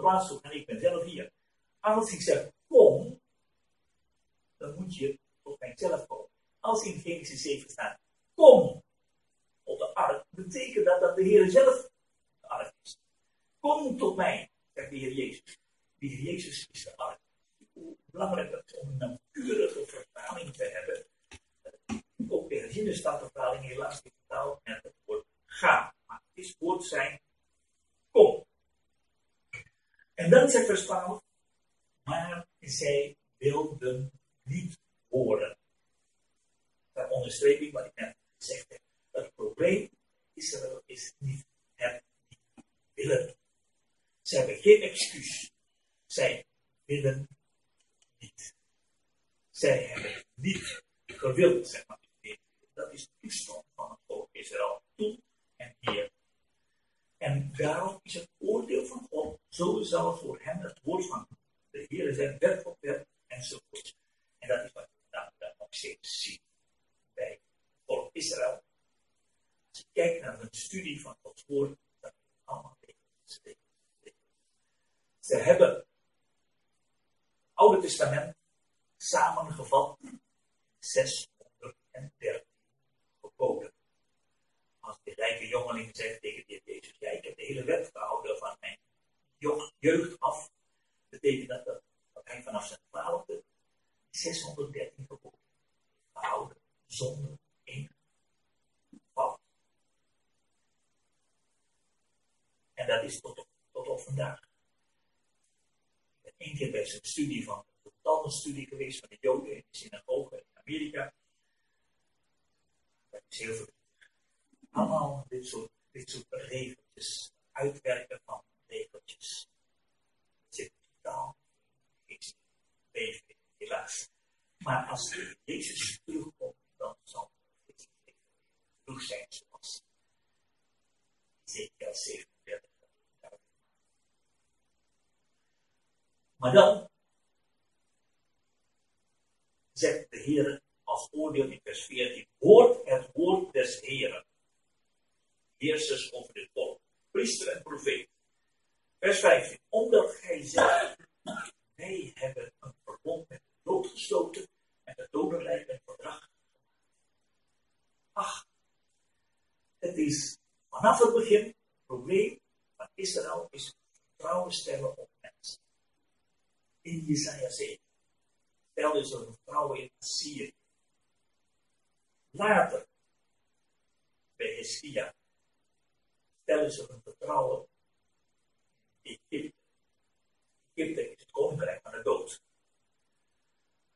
Plaatsen en ik ben zelf hier. Als ik zeg kom, dan moet je tot mijzelf komen. Als in Genesis 7 staat kom op de ark, betekent dat dat de Heer zelf de ark is. Kom tot mij, zegt de Heer Jezus. De Heer Jezus is de ark. Hoe belangrijk dat is om een nauwkeurige vertaling te hebben. Eh, ook de herzinnenstadvertaling helaas die taal met het woord ga. Maar het is woord zijn kom. En dan zegt dus vers 12, maar zij wilden niet horen. Dat onderstreep wat ik net gezegd. Het probleem Israël is niet het niet willen. Ze hebben geen excuus. Zij willen niet. Zij hebben niet gewild, zeg maar. Dat is de toestand van het volk Israël toe en hier en daarom is het oordeel van God, zo zal voor hem het woord van de Heer zijn, wet op wet enzovoort. En dat is wat we dan nog steeds zien bij volk Israël. Als je kijkt naar een studie van Gods woord, dan is het allemaal regels. Ze hebben het Oude Testament samengevat 613 geboden. Die rijke jongeling zegt tegen de Jezus, ja, ik heb de hele wet gehouden van mijn jeugd af, betekent dat dat, hij vanaf zijn twaalfde 613 geboden gehouden zonder één fout. En dat is tot, tot op vandaag. Ik ben één keer bij zijn studie van een studie geweest van de Joden in de synagoge in Amerika. Dat is heel veel. Allemaal dit soort, dit soort regeltjes, uitwerken van regeltjes. Het zit totaal geen leven, helaas. Maar als Jezus terugkomt, dan zal het terug zijn zoals Ezekiel 37. Maar dan zegt de Heer als oordeel in vers 14. Hoort het woord des Heeren. Heersers over dit volk. Priester en profeet. Vers 15. Omdat gij zegt, wij hebben een verbond met de dood gesloten en het dodenrijk een verdrag Ach, het is vanaf het begin het probleem van Israël is vertrouwen stellen op mensen. In Jesaja 7 stelde ze hun vrouwen in Syrië. Later, bij Heskia, stellen ze hun vertrouwen in Egypte. Egypte is het koninkrijk van de dood.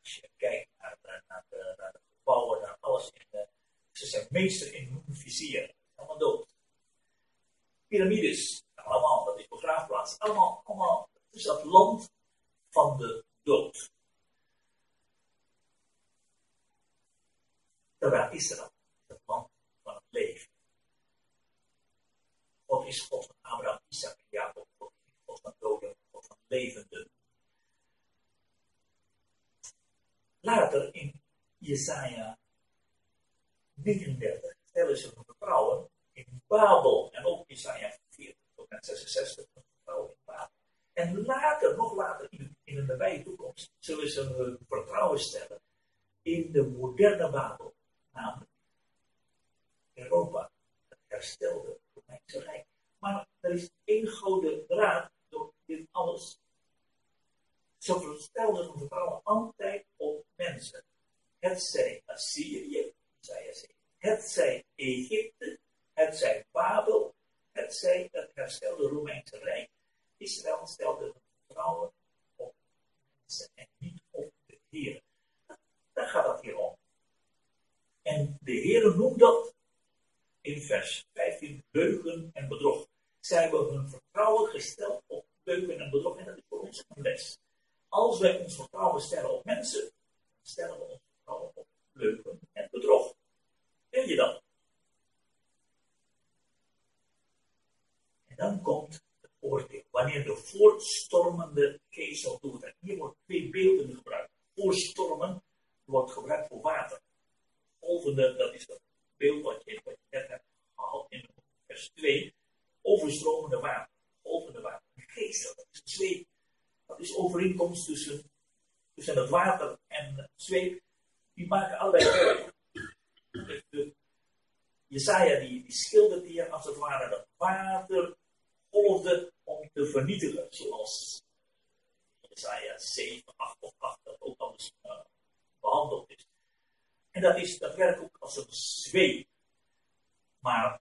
Als je kijkt naar, de, gebouwen, naar alles, in ze zijn meester in mummificeren. Allemaal dood. Pyramides, allemaal, dat is begraafplaats. Allemaal, allemaal, het is dat land van de dood. Terwijl Israël het land van het leven. God is God van Abraham, Isaac en Jacob. God God van doden, God van levenden. Later in Jesaja 39 stellen ze hun vertrouwen in Babel. En ook Jesaja 40 tot en 66 hun vertrouwen in Babel. En later, nog later in, in de nabije toekomst, zullen ze hun vertrouwen stellen in de moderne Babel namelijk Europa, het herstelde Maar er is één grote draad door dit alles. Ze verstelden hun vertrouwen altijd op mensen. Het zij Assyrië, het zij Egypte, het zij Babel, het zij het herstelde Romeinse Rijk. Israël stelde hun vertrouwen op mensen en niet op de Heer. Daar gaat het hier om. En de Heer noemt dat in vers 15 leugen en bedrog. Zij hebben hun vertrouwen gesteld op leugen en bedrog. En dat is voor ons een les. Als wij ons vertrouwen stellen op mensen, stellen we ons vertrouwen op leugen en bedrog. Wil je dat? En dan komt het oordeel. Wanneer de voortstormende geest doet. En hier wordt twee beelden gebruikt. Voorstormen wordt gebruikt voor water golvende, dat is dat beeld wat je, net hebt gehad in vers 2, overstromende water, golvende water. Geest, dat is zweep. Dat is overeenkomst tussen, tussen het water en het zweep. Die maken allebei de, Jesaja die, die schildert hier als het ware dat water golfde om te vernietigen, zoals Jesaja 7, 8 of 8 dat ook al uh, behandeld is. En dat, is, dat werkt ook als een zweep. Maar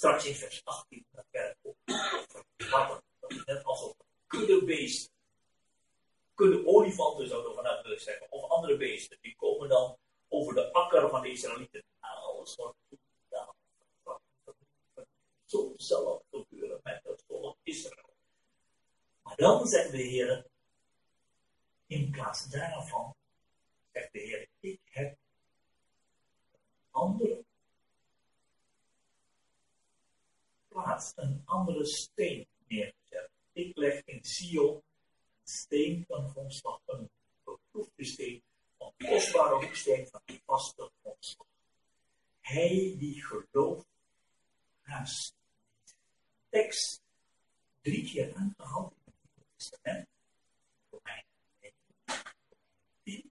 straks in vers 18 dat op, wat net als kuddebeesten, kudde beesten. Olifanten zou vanuit willen zeggen, of andere beesten, die komen dan over de akker van de Israëlieten. Nou, alles wat Zo zal het gebeuren met het volk Israël. Maar dan zegt de Heer, in plaats daarvan, zegt de Heer, ik heb een andere plaats een andere steen neergezet. Ik leg in Sion een steen van grondslag, een beproefde steen, een kostbare hoeksteen van een vaste grondslag. Hij die gelooft haast niet. Tekst drie keer aangehaald in het Nieuwe Testament. Romeinen 10,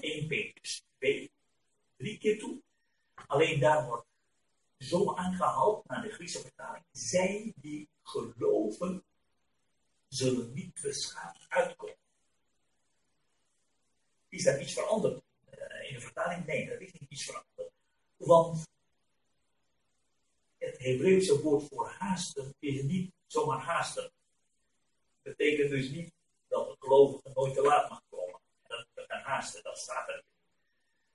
1 Petrus 2, drie keer toe. Alleen daar wordt zo aangehaald naar de Griekse vertaling. Zij die geloven, zullen niet beschaamd uitkomen. Is daar iets veranderd in de vertaling? Nee, dat is niet iets veranderd. Want het Hebreeuwse woord voor haasten is niet zomaar haasten. Dat betekent dus niet dat de gelovige nooit te laat mag komen. En dat we gaan haasten, dat staat er.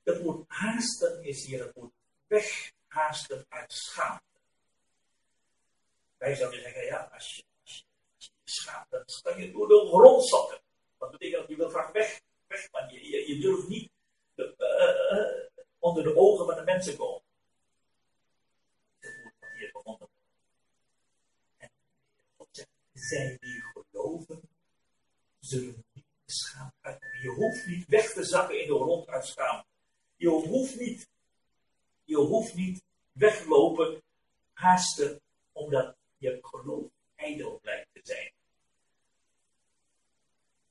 Het woord haasten is hier het woord weghaasten uit schaamte. Wij zouden zeggen, ja, als je je, schaamt, dan kan je door de grond zakken. Dat betekent dat je wil graag weg, weg want je, je, durft niet de, uh, uh, onder de ogen van de mensen komen. Zij die geloven, zullen niet beschaamd. Je hoeft niet weg te zakken in de grond uit schaamte. Je hoeft niet, je hoeft niet weglopen, haasten, omdat je geloof ijdel blijkt te zijn.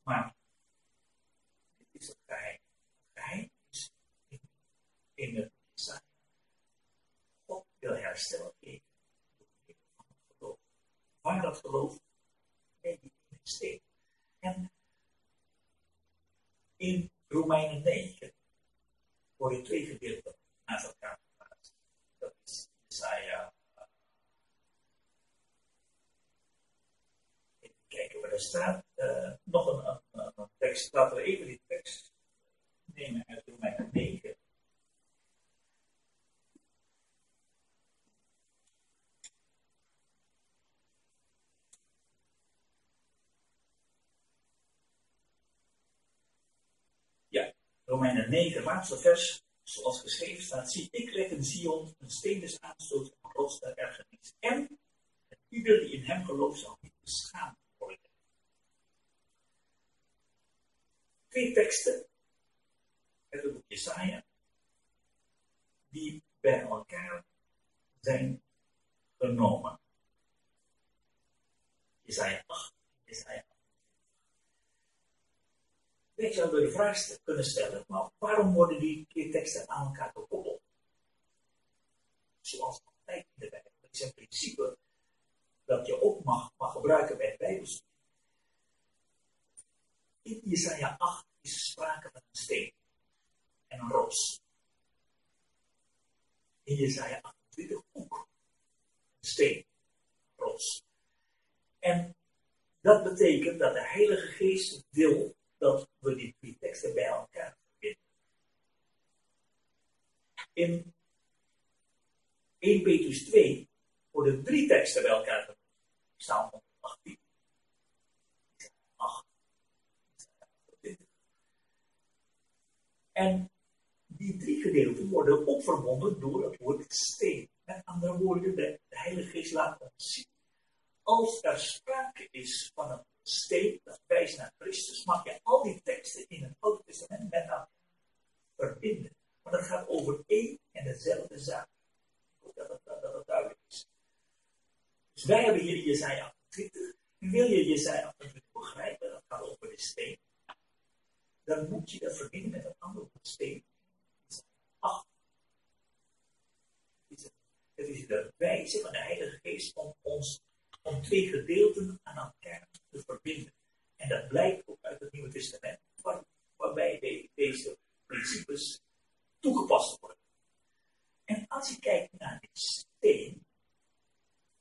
Maar dit is het geheim. Het geheim is in, in het Isaiah. God wil herstel geven door middel van het geloof. Waar dat geloof? Nee, in het steen. En in Romeinen 9 worden twee gedeelten naast elkaar is Isaiah. Even kijken waar er staat. Uh, nog een, een, een, tekst. Laten we even die tekst nemen uit Romeinen 9. Romeinen 9, laatste vers, zoals geschreven staat, zie ik leg in Sion een steen des aanstoot van rots der ergernis. En ieder die in hem gelooft zal niet beschaamd worden. Twee teksten uit het boek Jesaja, die bij elkaar zijn genomen. Jesaja 8 Jesaja ik zou de vraag kunnen stellen, maar waarom worden die teksten aan elkaar gekoppeld? Zoals altijd in de Bijbel. Dat is een principe dat je ook mag, mag gebruiken bij het Bijbelstudie. In Jesaja 8 is sprake van een steen en een rots. In Jesaja 28 ook een steen, een rots. En dat betekent dat de Heilige Geest wil dat we die twee teksten bij elkaar. In 1 Petrus 2 worden drie teksten bij elkaar verbonden. Psalm 118, 8, 28. En die drie gedeelten worden ook verbonden door het woord steen. Met andere woorden, de, de Heilige Geest laat ons zien. Als er sprake is van een steen, dat wijst naar Christus, mag je al die teksten in het Oude Testament met elkaar verbinden. Maar dat gaat over één en dezelfde zaak. Ik hoop dat dat, dat duidelijk is. Dus wij hebben hier Jezaja 28. Wil je Jezaja 28 begrijpen, dat gaat over de steen. Dan moet je dat verbinden met een andere steen. 8. Het is de wijze van de Heilige Geest om ons om twee gedeelten aan elkaar te verbinden. En dat blijkt ook uit het Nieuwe Testament, waar, waarbij de, deze principes toegepast worden. En als je kijkt naar die steen,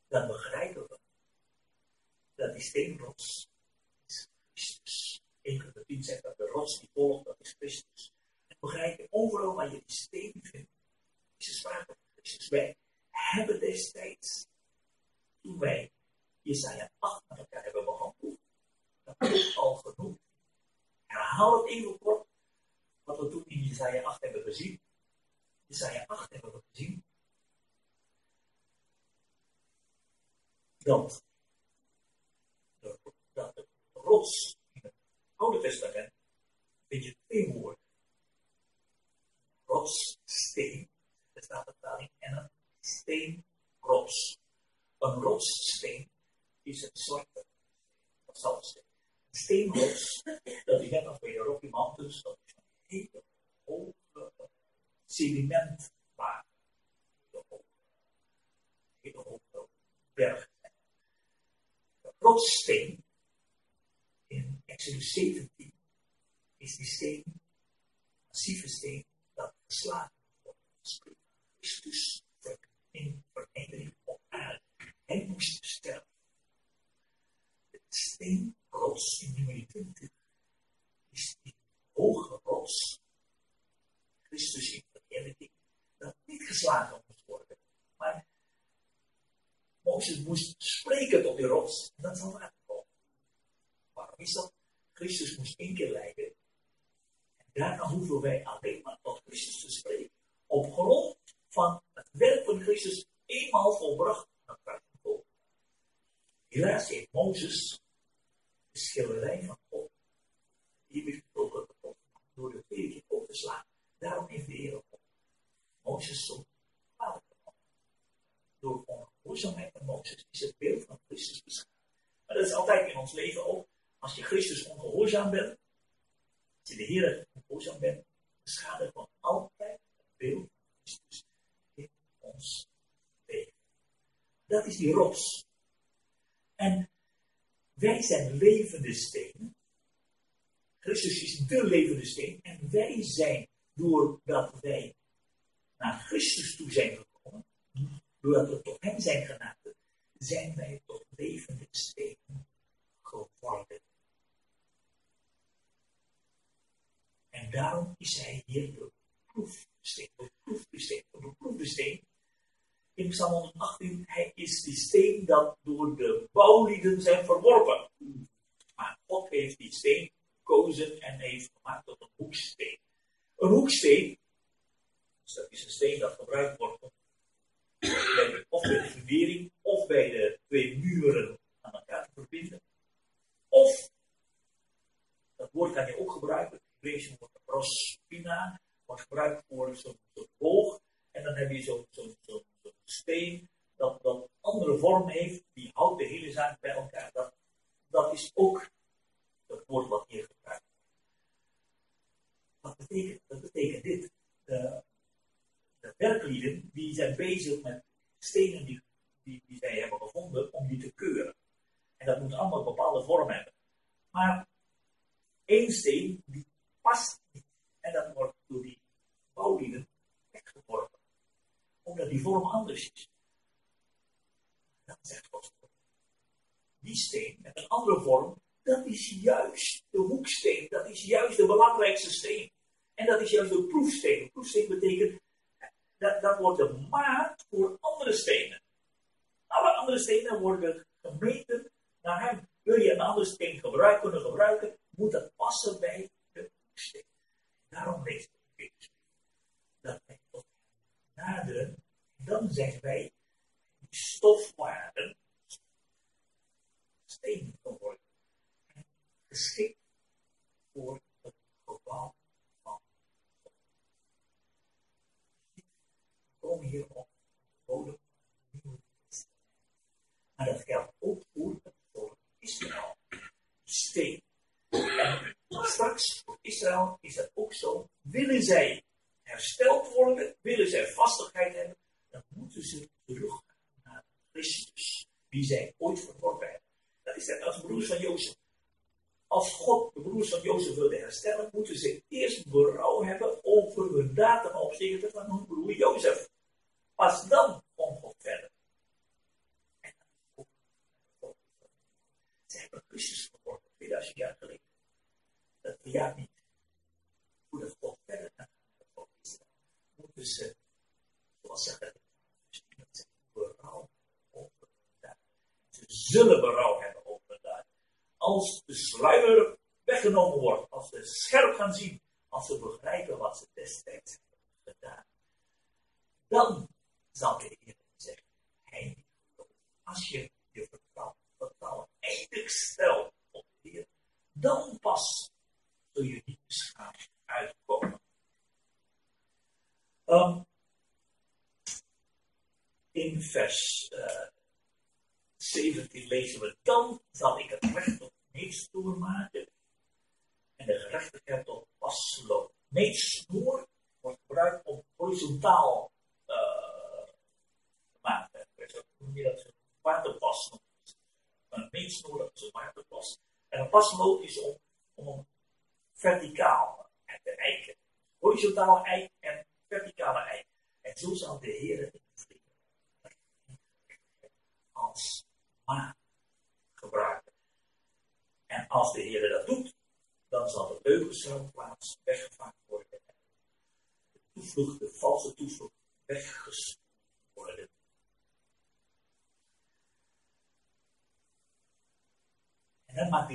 dan begrijpen we dat die steenrots is Christus. Een van de tien zegt dat de rots die volgt, dat is Christus. En begrijp je, overal waar je die steen vindt, is er sprake van Christus. Wij hebben destijds, toen wij Jesaja 8 met elkaar hebben behandeld. Dat is al genoemd. Herhaal het even kort wat we toen in Jesaja 8 hebben gezien. Jesaja 8 hebben we gezien. dat de, dat rots in het Oude Testament vind je twee woorden. Rots, steen, de staatvertaling, en een steenrots. Een rotssteen is een zwarte dat zalfsteen. Een steenrots, dat is net als bij de Rocky Mountains, dat is een hele hoge sedimentlaag. Hele hoge, hele hoge berg. De rotssteen in Exodus 17 is die steen, massieve steen, dat geslagen wordt. Christus in vereniging op aarde. Hij moest sterven. De steenrots in nummer 20 is die rots. Christus in vereniging, dat niet geslagen moest worden. Maar Mozes moest spreken tot die rots. En dat zal uitkomen. Waarom is dat? Christus moest één keer lijden. En daarna hoeven wij alleen maar tot Christus te spreken. Op grond van het werk van Christus eenmaal volbracht het kruis Helaas heeft Mozes de schilderij van God, die heeft door de tweede keer overgeslagen. Daarom heeft de Heer op Mozes genomen. Door ongehoorzaamheid van Mozes is het beeld van Christus beschadigd. Maar dat is altijd in ons leven ook. Als je Christus ongehoorzaam bent, als je de Heer ongehoorzaam bent, beschadigt van altijd het beeld van Christus ons leven. Dat is die rots. En wij zijn levende stenen. Christus is de levende steen. En wij zijn, doordat wij naar Christus toe zijn gekomen, doordat we tot Hem zijn genaderd, zijn wij tot levende stenen geworden. En daarom is Hij hier de proefsteen, de proefsteen, de beproefde steen in Psalm 118, hij is die steen dat door de bouwlieden zijn verworpen. Maar God heeft die steen gekozen en heeft gemaakt tot een hoeksteen. Een hoeksteen, dus dat is een steen dat gebruikt wordt bij of bij de fundering of bij de twee muren aan elkaar te verbinden. Of, dat woord kan je ook gebruiken, het Hebreeuwse woord prospina, wordt gebruikt voor zo'n boog. En dan heb je zo'n zo, zo, steen dat, dat andere vorm heeft, die houdt de hele zaak bij elkaar. Dat, dat is ook het woord wat hier gebruikt Wat betekent, dat betekent dit? De, de werklieden die zijn bezig met stenen die, die, die zij hebben gevonden om die te keuren. En dat moet allemaal een bepaalde vorm hebben. Maar één steen die past niet. En dat wordt door die bouwlieden weggeworpen omdat die vorm anders is. Dan zegt God, die steen met een andere vorm, dat is juist de hoeksteen, dat is juist de belangrijkste steen. En dat is juist de proefsteen. Proefsteen betekent, dat, dat wordt de maat voor andere stenen. Alle andere stenen worden gemeten naar hem. Wil je een andere steen gebruiken, kunnen gebruiken, moet dat passen bij de hoeksteen. Daarom leest het dat wij tot naderen, dan zijn wij stofwaarden steen geworden. Geschikt voor het gebouw van. We komen hier op de bodem van het Nieuwe Testament. Maar dat geldt ook voor het volk Israël. Steen. En straks voor Israël is dat ook zo. Willen zij hersteld worden, willen zij vastigheid hebben, dan moeten ze terug naar Christus, die zij ooit verworpen hebben. Dat is net als broers van Jozef. Als God de broers van Jozef wilde herstellen, moeten ze eerst berouw hebben over hun daad ten opzichte van hun broer Jozef. Pas dan komt God verder. En dan ook Ze hebben Christus verworpen, 2000 jaar geleden. Dat verjaart niet. onesie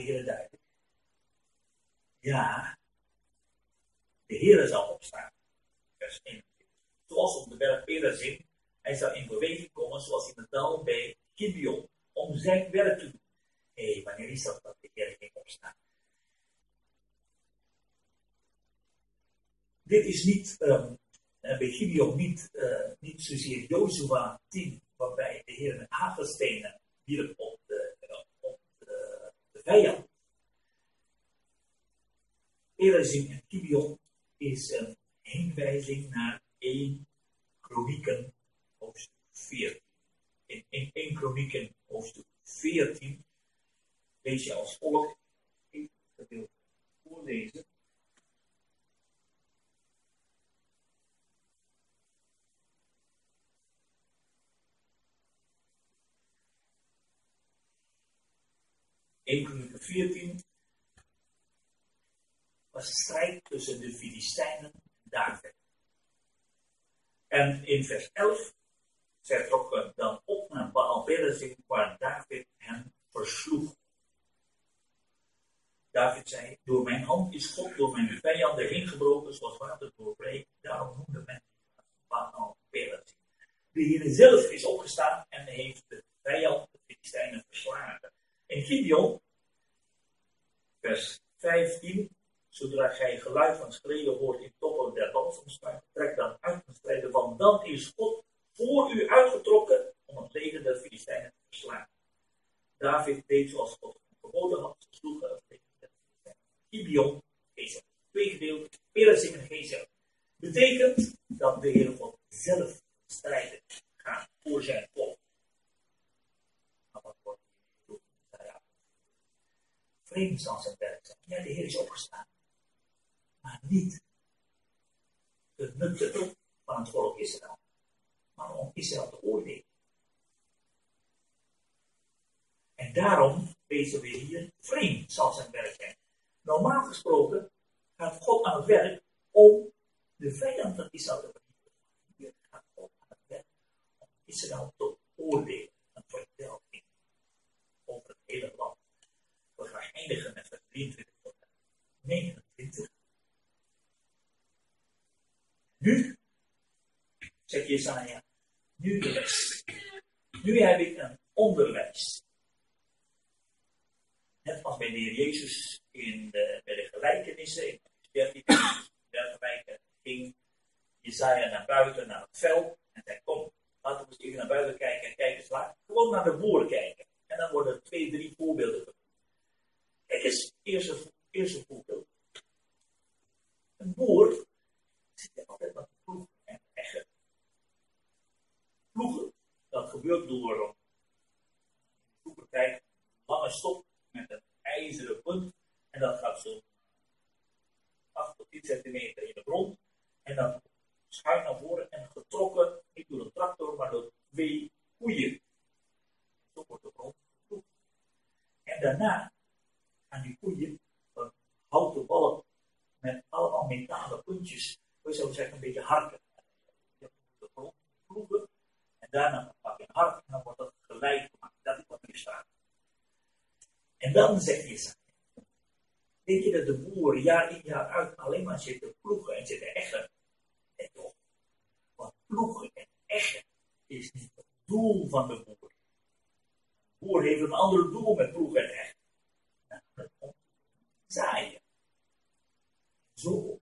de. Ja, de Heer zal opstaan. Vers 21. Zoals op de berg Perazim, hij zal in beweging komen zoals in het dal bij Gibeon, om zijn werk te doen. Hé, hey, wanneer is dat dat de Heer ging opstaan? Dit is niet, um, bij Gibeon niet, uh, niet zozeer Jozua 10, waarbij de Heer met hagelstenen wierp op de, uh, op de, de vijand. Perazim en Gibeon is een heenwijzing naar 1 Kronieken hoofdstuk 14 in, in 1 Kronieken hoofdstuk 14 lees je als volgt. Ik gedeelte voorlezen. In Kronieken 14 was strijd tussen de Filistijnen en David. En in vers 11 zij trokken dan op naar Baal Perazim, waar David hen versloeg. David zei, door mijn hand is God door mijn vijanden heen gebroken, zoals water doorbreekt. Daarom noemde men Baal Perazim. De Heer zelf is opgestaan en heeft de vijand, de Filistijnen, verslagen. In Gideon, vers 15, zodra gij geluid van schreeuwen hoort in toppen der balsemspuit, trek dan uit van strijden, want dan is God voor u uitgetrokken om het leger der Filistijnen te verslaan. David deed zoals God geboden had, ze sloegen het der Filistijnen. Gibeon, Gezel. Twee gedeelten, Perazim en Gezel. Betekent dat de Heer God zelf strijden gaat voor zijn volk. Hier Vreemd zal zijn werk. Ja, de Heer is opgestaan. Maar niet de nutte van het volk Israël maar om Israël te oordelen. En daarom lezen we hier, vreemd zal zijn werk zijn. Normaal gesproken gaat God aan het werk om de vijand van Israël te vernietigen. Hier gaat God aan het werk om Israël te oordelen. Een vertelling over het hele land. We gaan eindigen met vers 23 tot 29. Nu, zegt nu de rest. Nu heb ik een onderwijs. Net als bij de Heer Jezus in de, bij de gelijkenissen, in 13, wijken ging Jezaja naar buiten, naar het veld, en zei, kom, laten we eens even naar buiten kijken, en kijken eens waar. Gewoon naar de boer kijken. En dan worden er twee, drie voorbeelden genoemd. Kijk eens, eerste, eerste voorbeeld. Een boer zit altijd wat te en eggen ploegen. Dat gebeurt door de tijd lange stok met een ijzeren punt. En dat gaat zo 8 tot 10 centimeter in de grond. En dan schuin naar voren en getrokken, niet door een tractor, maar door twee koeien. Zo wordt de grond geploegd. En daarna gaan die koeien een houten balk met allemaal metalen puntjes, we zouden zeggen een beetje harken. De grond ploegen en daarna pak je hart en dan wordt dat gelijk gemaakt. Dat is wat hier staat. En dan zegt je Denk je dat de boeren jaar in jaar uit alleen maar zitten ploegen en zitten eggen? En toch. Want ploegen en eggen is niet het doel van de boer. De boer heeft een ander doel met ploegen en eggen. Nou, zaaien. Zo.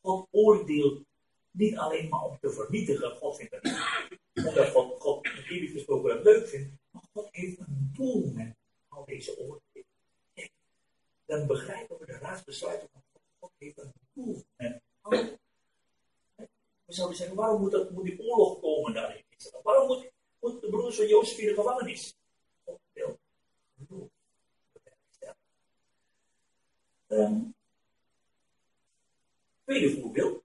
God oordeelt niet alleen maar om te vernietigen. God vindt het. Omdat God, God natuurlijk gesproken het leuk vindt. Maar God heeft een doel met al deze oordelen. Dan begrijpen we de raadsbesluiten van God. God heeft een doel met al. We zouden zeggen, waarom moet, dat, moet die oorlog komen daar? Waarom moet, de broers van Jozef in de gevangenis? God wil geloof Um, tweede voorbeeld.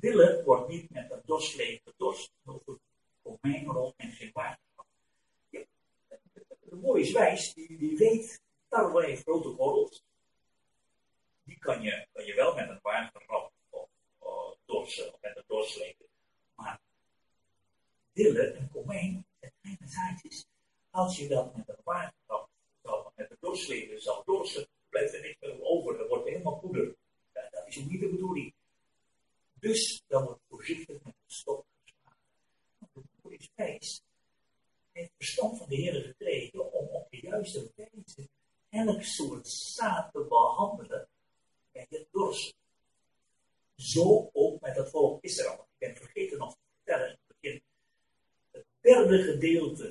Dille wordt niet met een dorsvlees gedorst, over komijnrol en geen waterschap. Ja, de mooie wijs, die, die weet, tarwe heeft grote korrels. Die kan je, kan je wel met een waterrap of, of dorsen, of met een dorslepen. Maar dille en komijn zijn kleine zaadjes. Als je dat met een waterrap, met een dorslepen zou dorsen, blijft er niks meer over. Dan wordt het helemaal poeder. Ja, dat is ook niet de. Dus dan wordt voorzichtig met de stok geslagen. De boer is wijs. Hij heeft verstand van de Heer gekregen om op de juiste wijze elk soort zaad te behandelen bij het dorst. Zo ook met het volk Israël. Ik ben vergeten nog te vertellen in het begin. Het derde gedeelte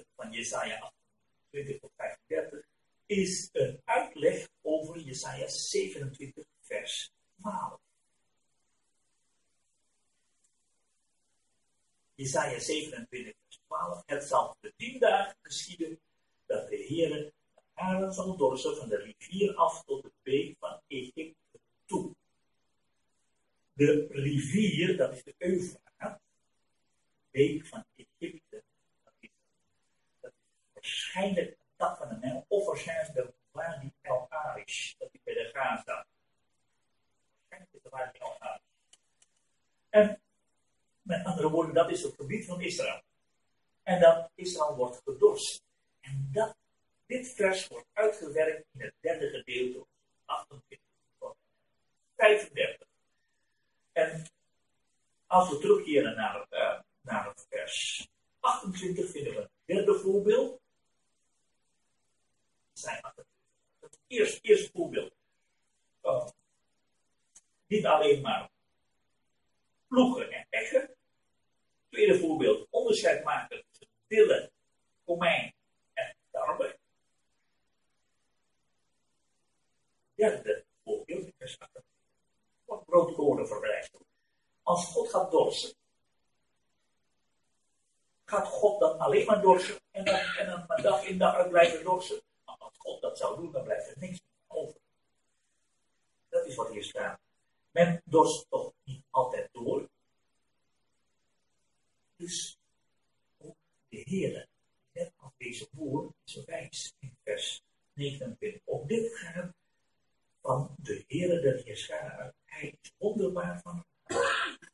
de Heer der Heerscharen. Hij is wonderbaar van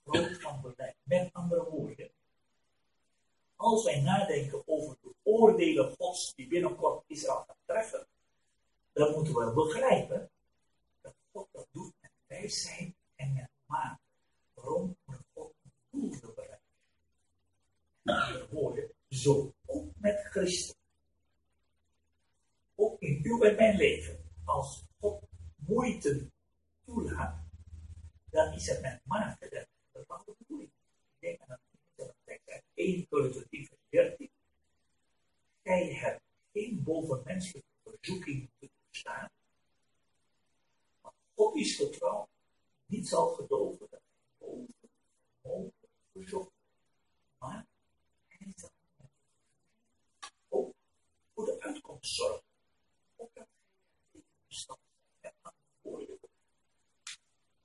groot van beleid. Met andere woorden, als wij nadenken over de oordelen Gods die binnenkort Israël gaat treffen, dan moeten we begrijpen dat God dat doet met wijsheid en met maat. Waarom? Omdat God een doel wil bereiken woorden, zo ook met Christus. Ook in uw en mijn leven, als moeite toelaat, dan is het met mate de bepaalde bedoeling. Ik denk aan een tekst uit 1 Korinther vers 13. Gij hebt geen bovenmenselijke verzoeking te doorstaan, maar God is getrouw, niet zal gedogen dat hij boven vermogen verzoekt, maar ook voor de uitkomst zorgen. Ook dat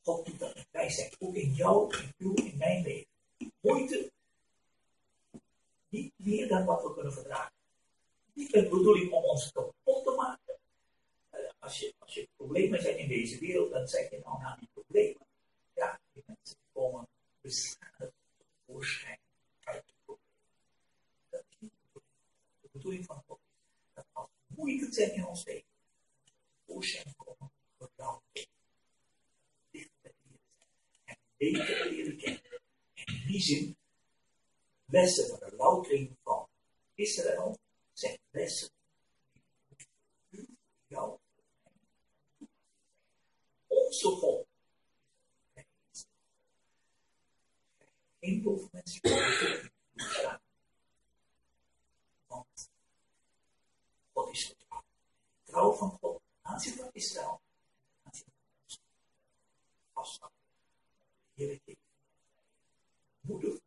God doet dat met wijsheid, ook in jou, in uw, in mijn leven. Moeite, niet meer dan wat we kunnen verdragen. Niet met bedoeling om ons kapot te maken. Uh, als, je, als je problemen zijn in deze wereld, dan zeg je nou, nou die problemen. Ja, die mensen komen beschadigd voorschijn bedoeling van God dat als moeite zijn in ons leven, voorschijn komen voor jou. Dicht bij de En beter leren kennen. En in die zin, lessen van de loutering van Israël zijn lessen die u, jou, onze God situatie staan. Want God is trouw. Trouw van God aanzien van Israël. Vasthouden. Heer, ik moedig